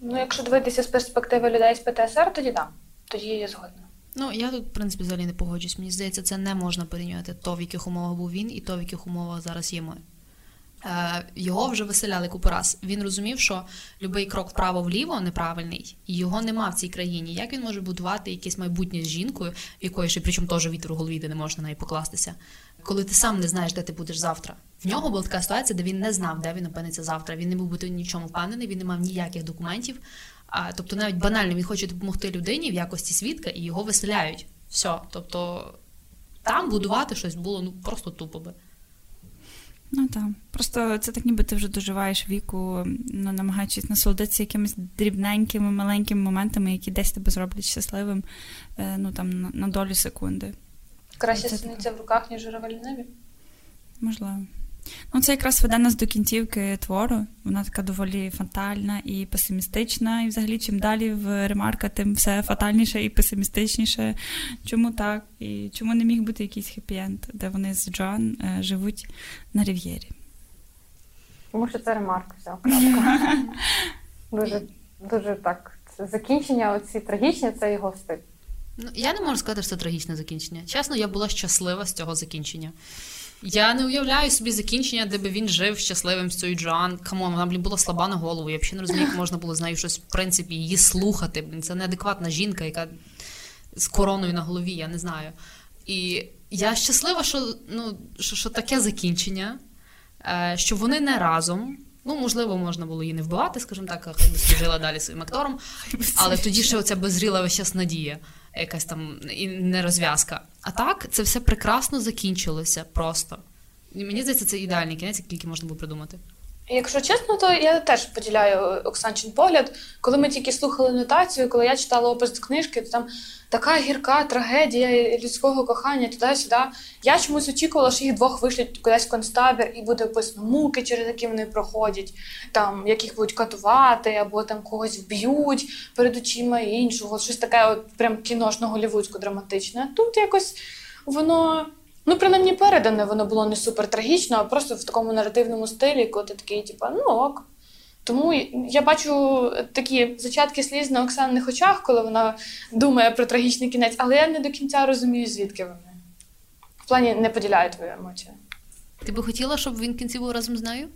Ну, якщо дивитися з перспективи людей з ПТСР, тоді так. Тоді я згодна. Ну, я тут, в принципі, взагалі не погоджуюсь. Мені здається, це не можна порівнювати то, в яких умовах був він, і то, в яких умовах зараз є ми. Е, його вже виселяли купу раз. Він розумів, що будь-який крок вправо-вліво неправильний, і його нема в цій країні. Як він може будувати якесь майбутнє з жінкою, в якої ще причому теж вітер у голові, де не можна на неї покластися, коли ти сам не знаєш, де ти будеш завтра. В нього була така ситуація, де він не знав, де він опиниться завтра. Він не був бути ні в чому впевнений, він не мав ніяких документів. А, тобто, навіть банально він хоче допомогти людині в якості свідка, і його виселяють. Все. Тобто там будувати щось було ну просто тупо би. Ну так. Просто це так ніби ти вже доживаєш віку, ну, намагаючись насолодитися якимись дрібненькими, маленькими моментами, які десь тебе зроблять щасливим, е, ну там на долю секунди. Краще Це синиться в руках, ніж журавель в небі. Можливо. Ну, це якраз веде нас до кінцівки твору. Вона така доволі фатальна і песимістична. І взагалі, чим далі в ремарка, тим все фатальніше і песимістичніше. Чому так? І чому не міг бути якийсь хеппі-енд, де вони з Джоан е, живуть на Рів'єрі? Тому що це ремарка вся. крапка. Дуже, дуже так. Це закінчення, оці трагічні, це його стиль. Ну, я не можу сказати, що це трагічне закінчення. Чесно, я була щаслива з цього закінчення. Я не уявляю собі закінчення, де би він жив щасливим з цією Джоан. Come on, вона блін, була слаба на голову. Я взагалі не розумію, як можна було з нею щось, в принципі, її слухати. Блін, це неадекватна жінка, яка з короною на голові, я не знаю. І я щаслива, що, ну, що, що таке закінчення, е, що вони не разом. Ну, можливо, можна було її не вбивати, скажімо так, хай би служила далі своїм актором. Але тоді ще оця беззріла весь час надія, якась там і не розв'язка. А так, це все прекрасно закінчилося просто. І мені здається, це ідеальний кінець, який можна було придумати. Якщо чесно, то я теж поділяю Оксанчин погляд. Коли ми тільки слухали нотацію, коли я читала опис книжки, то там така гірка трагедія людського кохання, туди-сюди. Я чомусь очікувала, що їх двох вишлють кудись в концтабір і буде описано муки, через які вони проходять, там як їх будуть катувати, або там когось вб'ють перед очима іншого. Щось таке, от прям кіношно голівудсько драматичне. Тут якось воно. Ну, принаймні, передане воно було не супер трагічно, а просто в такому наративному стилі, коли ти такий, типа, ну ок. Тому я бачу такі зачатки сліз на Оксаних очах, коли вона думає про трагічний кінець, але я не до кінця розумію, звідки вони. В плані не поділяю твою емоцію. Ти би хотіла, щоб він в кінці був разом з нею?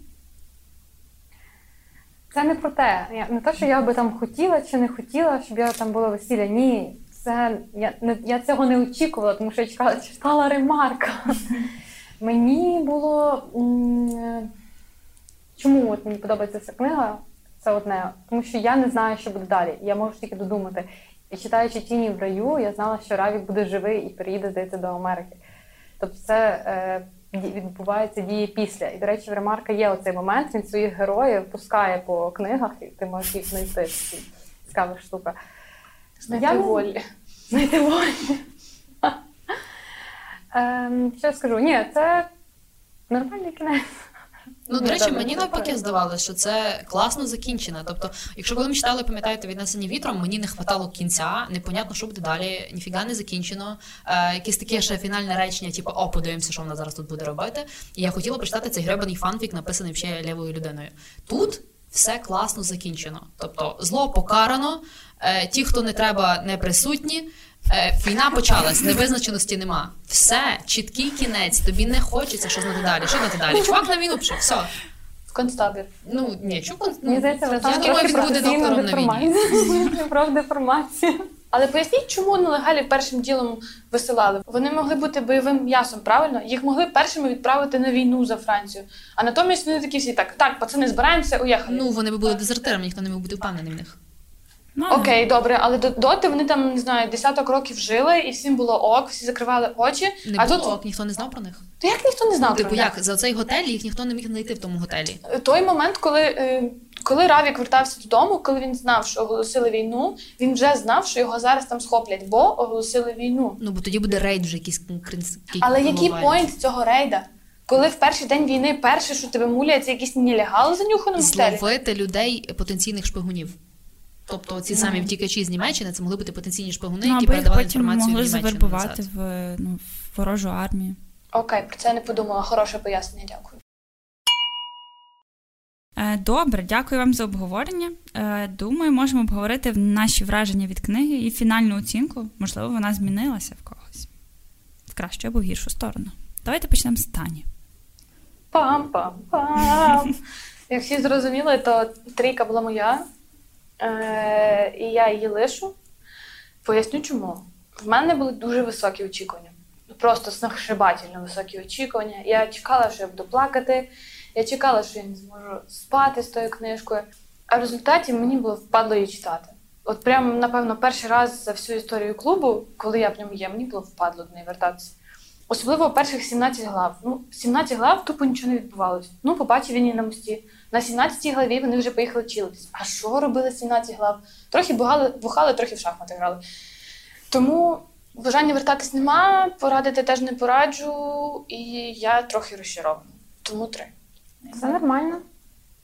Це не про те. Я, не те, що я би там хотіла чи не хотіла, щоб я там була весілля. Ні, це я не я цього не очікувала, тому що я чекала, читала ремарка. Мені було чому от мені подобається ця книга? Це одне, тому що я не знаю, що буде далі. Я можу тільки додумати. І читаючи тіні в раю, я знала, що Равік буде живий і переїде здається до Америки. Тобто, це е, відбувається дії після. І, до речі, в Ремарка є оцей момент, він своїх героїв пускає по книгах, і ти можеш їх знайти. Цікава штука. Знайти Я не- волі. Знайти волі. Ем, Що скажу? Ні, це нормальний кінець. Ну, до речі, мені навпаки здавалося, що це класно закінчено. Тобто, якщо коли ми читали, пам'ятаєте, віднесені вітром, мені не хватало кінця, непонятно, що буде далі, ніфіга не закінчено. Е, якесь таке ще фінальне речення, типу, о, подивимося, що вона зараз тут буде робити. І я хотіла прочитати цей гребаний фанфік, написаний ще лівою людиною. Тут все класно закінчено. Тобто, зло покарано, ті, хто не треба, не присутні. Е, Війна почалась, невизначеності нема. Все, чіткий кінець, тобі не хочеться що знати далі. Що знати далі? Чувак на війну пішов, все. В концтабір. Ну, ні, чувак, ну, я думаю, він буде доктором на війні. Про деформацію. Але поясніть, чому нелегалі першим ділом висилали? Вони могли бути бойовим м'ясом, правильно? Їх могли першими відправити на війну за Францію. А натомість вони такі всі так, так, пацани, збираємося, уїхали. Ну, вони би були дезертирами, ніхто не міг бути впевнений в них. Ну, Окей, добре, але до- доти вони там не знаю, десяток років жили, і всім було ок, всі закривали очі. Не а було, тут ок, ніхто не знав про них. то як ніхто не знав Ну, про типу, як за цей готель їх ніхто не міг знайти в тому готелі. той момент, коли, е, коли Равік вертався додому, коли він знав, що оголосили війну, він вже знав, що його зараз там схоплять, бо оголосили війну. Ну, бо тоді буде рейд вже якийсь конкретний. Але який point цього рейда? Коли в перший день війни перше, що тебе муляє, це якийсь нелегал занюханий готелі. Зловити людей потенційних шпигунів. Тобто ці самі втікачі з Німеччини це могли бути потенційні шпигуни, Ну, які передавали потім інформацію могли в Німеччину завербувати назад. в, ну, в ворожу армію. Окей, про це я не подумала. Хороше пояснення, дякую. Е, Добре, дякую вам за обговорення. Е, Думаю, можемо обговорити наші враження від книги і фінальну оцінку. Можливо, вона змінилася в когось в кращу або в гіршу сторону. Давайте почнемо з Тані. Пам-пам-пам. Як всі зрозуміли, то трійка була моя, е- і я її лишу. Поясню чому. В мене були дуже високі очікування. Просто сногсшибательно високі очікування. Я чекала, що я буду плакати, я чекала, що я не зможу спати з тою книжкою. А в результаті мені було впадло її читати. От прямо, напевно, перший раз за всю історію клубу, коли я в ньому є, мені було впадло до неї вертатися. Особливо перших 17 глав. Ну, 17 глав тупо нічого не відбувалося. Ну, побачив він її на мості. На 17 главі вони вже поїхали чилитись. А що робили 17 глав? Трохи бухали, бухали, трохи в шахмати грали. Тому бажання вертатись нема, порадити теж не пораджу, і я трохи розчарована. Тому три. Це нормально.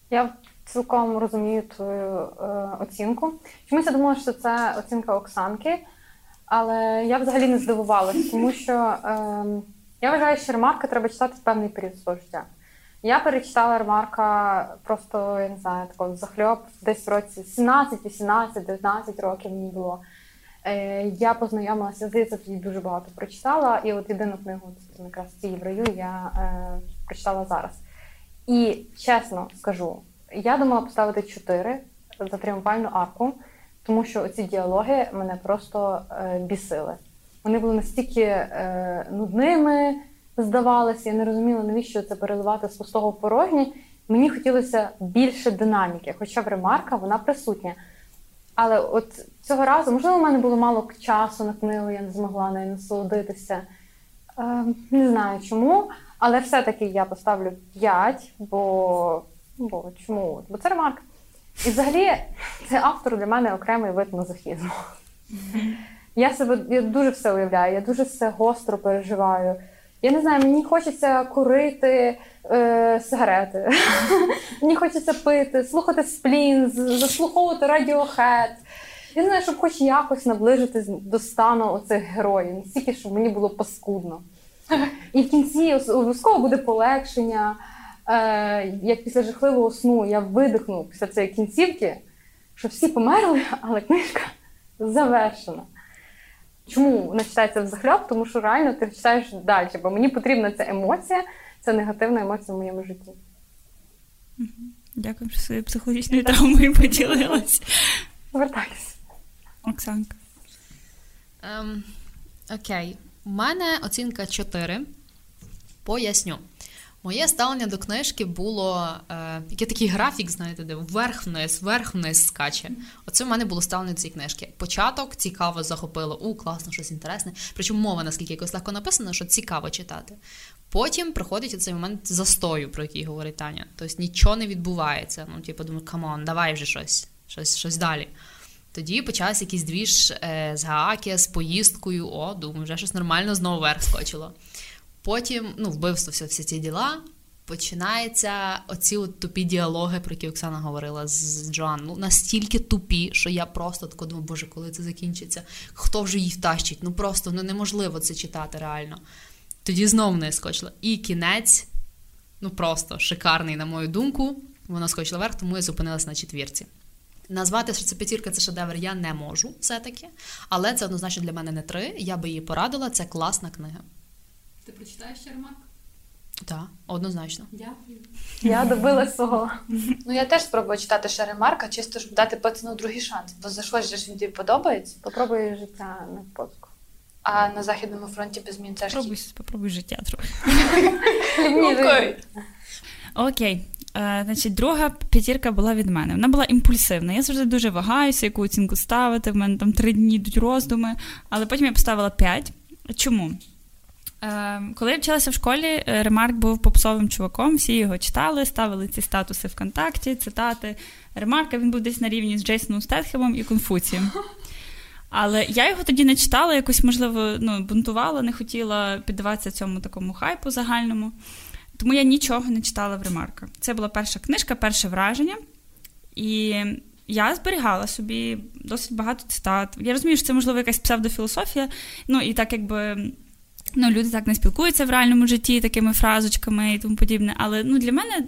Я цілком розумію твою е, оцінку. Чомусь я думала, що це оцінка Оксанки, але я взагалі не здивувалась, тому що е, я вважаю, що ремарка треба читати в певний період свого життя. Я перечитала ремарка просто, я не знаю, такого захльоп десь в році 17, 18, 19 років мені було. Е, я познайомилася, здається, тоді дуже багато прочитала, і от єдину книгу якраз в раю я е, прочитала зараз. І чесно скажу, я думала поставити 4 за тріумфальну арку, тому що ці діалоги мене просто е, бісили. Вони були настільки е, нудними, здавалося, я не розуміла, навіщо це переливати з пустого в порожнє. Мені хотілося більше динаміки, хоча в ремарка вона присутня. Але от цього разу, можливо, в мене було мало часу на книгу, я не змогла нею насолодитися. Е, не знаю чому, але все-таки я поставлю 5, бо, бо чому? Бо це ремарк. І взагалі, це автор для мене окремий вид мазохізму. Я себе я дуже все уявляю, я дуже все гостро переживаю. Я не знаю, мені хочеться курити е, сигарети, мені хочеться пити, слухати сплін, заслуховувати радіохет. Я не знаю, щоб хоч якось наближитись до стану оцих героїв, настільки, щоб мені було паскудно. І в кінці обов'язково буде полегшення. Е, як після жахливого сну я видихну після цієї кінцівки, що всі померли, але книжка завершена. Чому вона читається в захльоп? Тому що реально ти читаєш далі, бо мені потрібна ця емоція, це негативна емоція в моєму житті. Дякую, що своєю психологічною травмою поділилась. Вертайся. Оксанка. Ем, окей. У мене оцінка 4. Поясню. Моє ставлення до книжки було е, який такий графік, знаєте, де вверх-вниз, вверх-вниз скаче. Оце в мене було ставлення до цієї книжки. Початок цікаво захопило, у, класно, щось інтересне. Причому мова, наскільки якось легко написана, що цікаво читати. Потім приходить оцей момент застою, про який говорить Таня. Тобто нічого не відбувається. Ну, типу, думаю, come on, давай вже щось, щось, щось далі. Тоді почався якийсь двіж е, з Гаакі, з поїздкою. О, думаю, вже щось нормально знову вверх скочило. Потім, ну, вбивство, все, всі ці діла. Починаються оці от тупі діалоги, про які Оксана говорила з, Джоан. Ну, настільки тупі, що я просто тако думаю, боже, коли це закінчиться? Хто вже її втащить? Ну просто ну, неможливо це читати реально. Тоді знову не скочила. І кінець, ну просто шикарний, на мою думку. Вона скочила вверх, тому я зупинилася на четвірці. Назвати, що це п'ятірка, це шедевр, я не можу все-таки. Але це однозначно для мене не три. Я би її порадила. Це класна книга. Ти прочитаєш ще ремарк? Так, однозначно. Дякую. Я добила свого. Ну я теж спробую читати ще ремарка, чисто щоб дати пацану другий шанс. Бо за щось же ж він тобі подобається, Попробуй життя на подку. а на західному фронті без змін це ж Попробуй, попробуй життя трохи. Окей. Окей. Е, значить, друга п'ятірка була від мене. Вона була імпульсивна. Я завжди дуже вагаюся, яку оцінку ставити. В мене там три дні йдуть роздуми, але потім я поставила п'ять. Чому? Е, коли я вчилася в школі, е, Ремарк був попсовим чуваком, всі його читали, ставили ці статуси ВКонтакті, цитати. Ремарка він був десь на рівні з Джейсоном Стетхемом і Конфуцієм. Але я його тоді не читала, якось, можливо, ну, бунтувала, не хотіла піддаватися цьому такому хайпу загальному. Тому я нічого не читала в ремарка. Це була перша книжка, перше враження. І я зберігала собі досить багато цитат. Я розумію, що це, можливо, якась псевдофілософія. Ну, і так якби. Ну, люди так не спілкуються в реальному житті такими фразочками і тому подібне. Але ну, для мене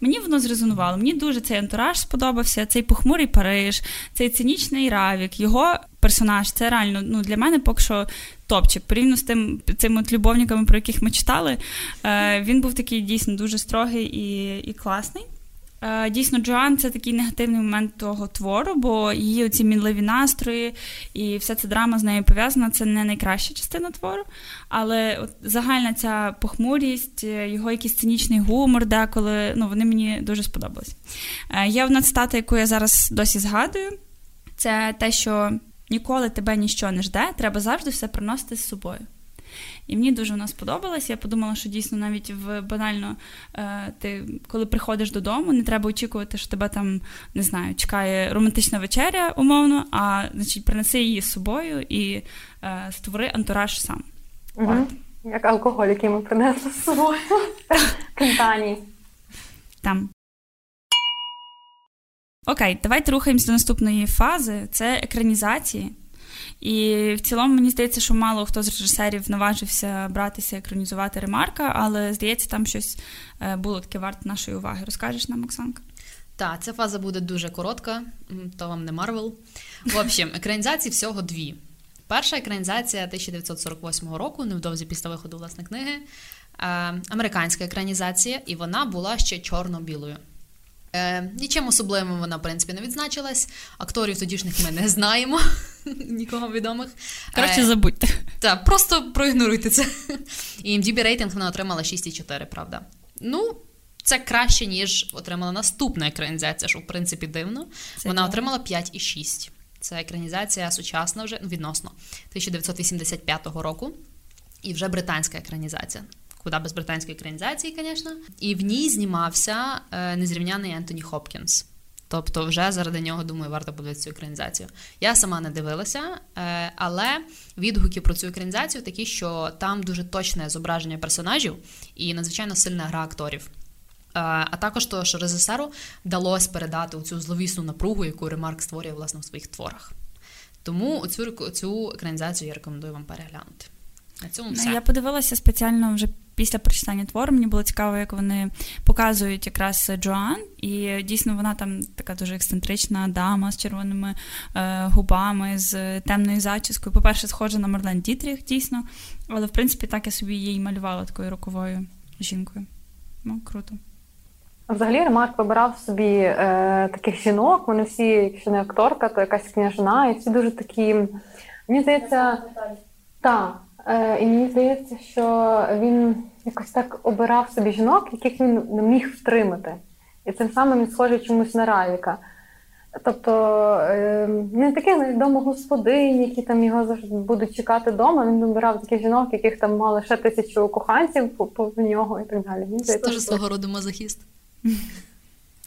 мені воно зрезонувало. Мені дуже цей антураж сподобався, цей похмурий Париж, цей цинічний Равік, його персонаж це реально ну, для мене поки що топчик. Порівняно з тим цими от любовниками, про яких ми читали. Е, Він був такий дійсно дуже строгий і, і класний. Е, дійсно, Джоан це такий негативний момент того твору, бо її оці мінливі настрої і вся ця драма з нею пов'язана. Це не найкраща частина твору. Але от загальна ця похмурість, е, його якийсь цинічний гумор, деколи ну, вони мені дуже сподобались. Е, є одна цитата, яку я зараз досі згадую, це те, що ніколи тебе ніщо не жде, треба завжди все приносити з собою. І мені дуже вона сподобалась. Я подумала, що дійсно навіть в банально е, ти, коли приходиш додому, не треба очікувати, що тебе там не знаю, чекає романтична вечеря, умовно, а значить принеси її з собою і е, створи антураж сам. Угу. Як алкоголь, який ми принесли з собою. Кентані. Там. Окей, давайте рухаємося до наступної фази. Це екранізації. І в цілому мені здається, що мало хто з режисерів наважився братися екранізувати ремарка, але здається, там щось е, було таке варте нашої уваги. Розкажеш нам, Оксанка? Так, ця фаза буде дуже коротка, то вам не Марвел. В общем, екранізації всього дві. Перша екранізація 1948 року, невдовзі після виходу власне книги, е, американська екранізація, і вона була ще чорно-білою. Е, Нічим особливим вона, в принципі, не відзначилась. Акторів тодішніх ми не знаємо, нікого відомих. Коротше, е, забудьте. Так, просто проігноруйте це. І MDB рейтинг вона отримала 6,4, правда. Ну, це краще, ніж отримала наступна екранізація, що в принципі дивно. Це вона так. отримала 5,6. Це екранізація сучасна вже ну, відносно 1985 року. І вже британська екранізація куди без британської екранізації, звісно. І в ній знімався е, незрівняний Ентоні Хопкінс. Тобто, вже заради нього, думаю, варто подивитися цю екранізацію. Я сама не дивилася, е, але відгуки про цю екранізацію такі, що там дуже точне зображення персонажів і надзвичайно сильна гра акторів. Е, а також то, що режисеру вдалося передати цю зловісну напругу, яку Ремарк створює власне в своїх творах. Тому цю цю екранізацію я рекомендую вам переглянути. На цьому все. Я подивилася спеціально вже після прочитання твору мені було цікаво, як вони показують якраз Джоан, і дійсно вона там така дуже ексцентрична дама з червоними е, губами, з темною зачіскою. По-перше, схожа на Марлен Дітріх, дійсно, але в принципі так я собі її малювала такою роковою жінкою. Ну, круто. Взагалі Ремарк вибирав собі е, таких жінок, вони всі, якщо не акторка, то якась княжна, і всі дуже такі. Мені здається, так. Е, і мені здається, що він якось так обирав собі жінок, яких він не міг втримати. І цим самим він схожий чомусь на Равіка. Тобто не таких домогосподинь, які там його завжди будуть чекати вдома. Він вибирав таких жінок, яких там мали ще тисячу коханців по, по нього і так далі. Він Це теж свого роду мазохіст.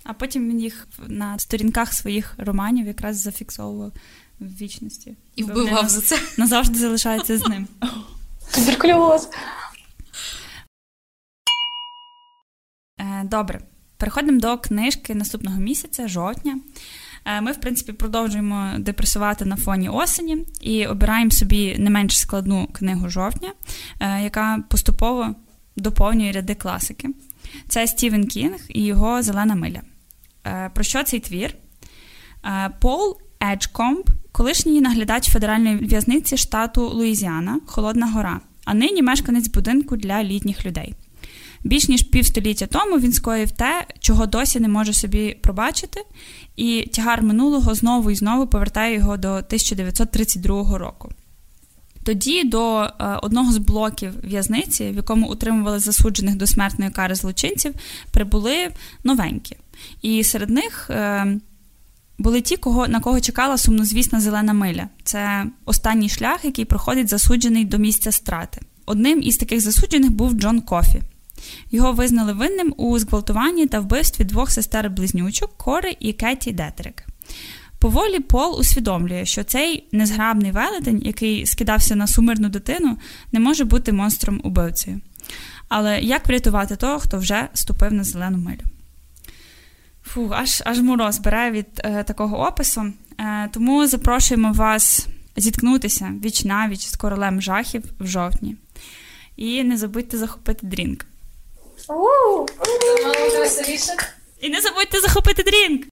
А потім він їх на сторінках своїх романів якраз зафіксовував в вічності. І вбивав за це. Назавжди залишається з ним. Туберкульоз. Е, добре. Переходимо до книжки наступного місяця, жовтня. Е, ми, в принципі, продовжуємо депресувати на фоні осені і обираємо собі не менш складну книгу жовтня, е, яка поступово доповнює ряди класики. Це Стівен Кінг і його Зелена миля. Про що цей твір? Пол Еджкомб колишній наглядач федеральної в'язниці штату Луїзіана, Холодна Гора, а нині мешканець будинку для літніх людей. Більш ніж півстоліття тому він скоїв те, чого досі не може собі пробачити, і тягар минулого знову і знову повертає його до 1932 року. Тоді до е, одного з блоків в'язниці, в якому утримували засуджених до смертної кари злочинців, прибули новенькі. І серед них е, були ті, кого, на кого чекала сумнозвісна зелена миля. Це останній шлях, який проходить засуджений до місця страти. Одним із таких засуджених був Джон Кофі. Його визнали винним у зґвалтуванні та вбивстві двох сестер-близнючок Кори і Кеті Детерик. Поволі Пол усвідомлює, що цей незграбний велетень, який скидався на сумирну дитину, не може бути монстром убивцею. Але як врятувати того, хто вже ступив на зелену милю? Фу, аж аж мороз бере від е, такого опису. Е, тому запрошуємо вас зіткнутися віч навіч з королем жахів в жовтні. І не забудьте захопити drink. І не забудьте захопити дрінк!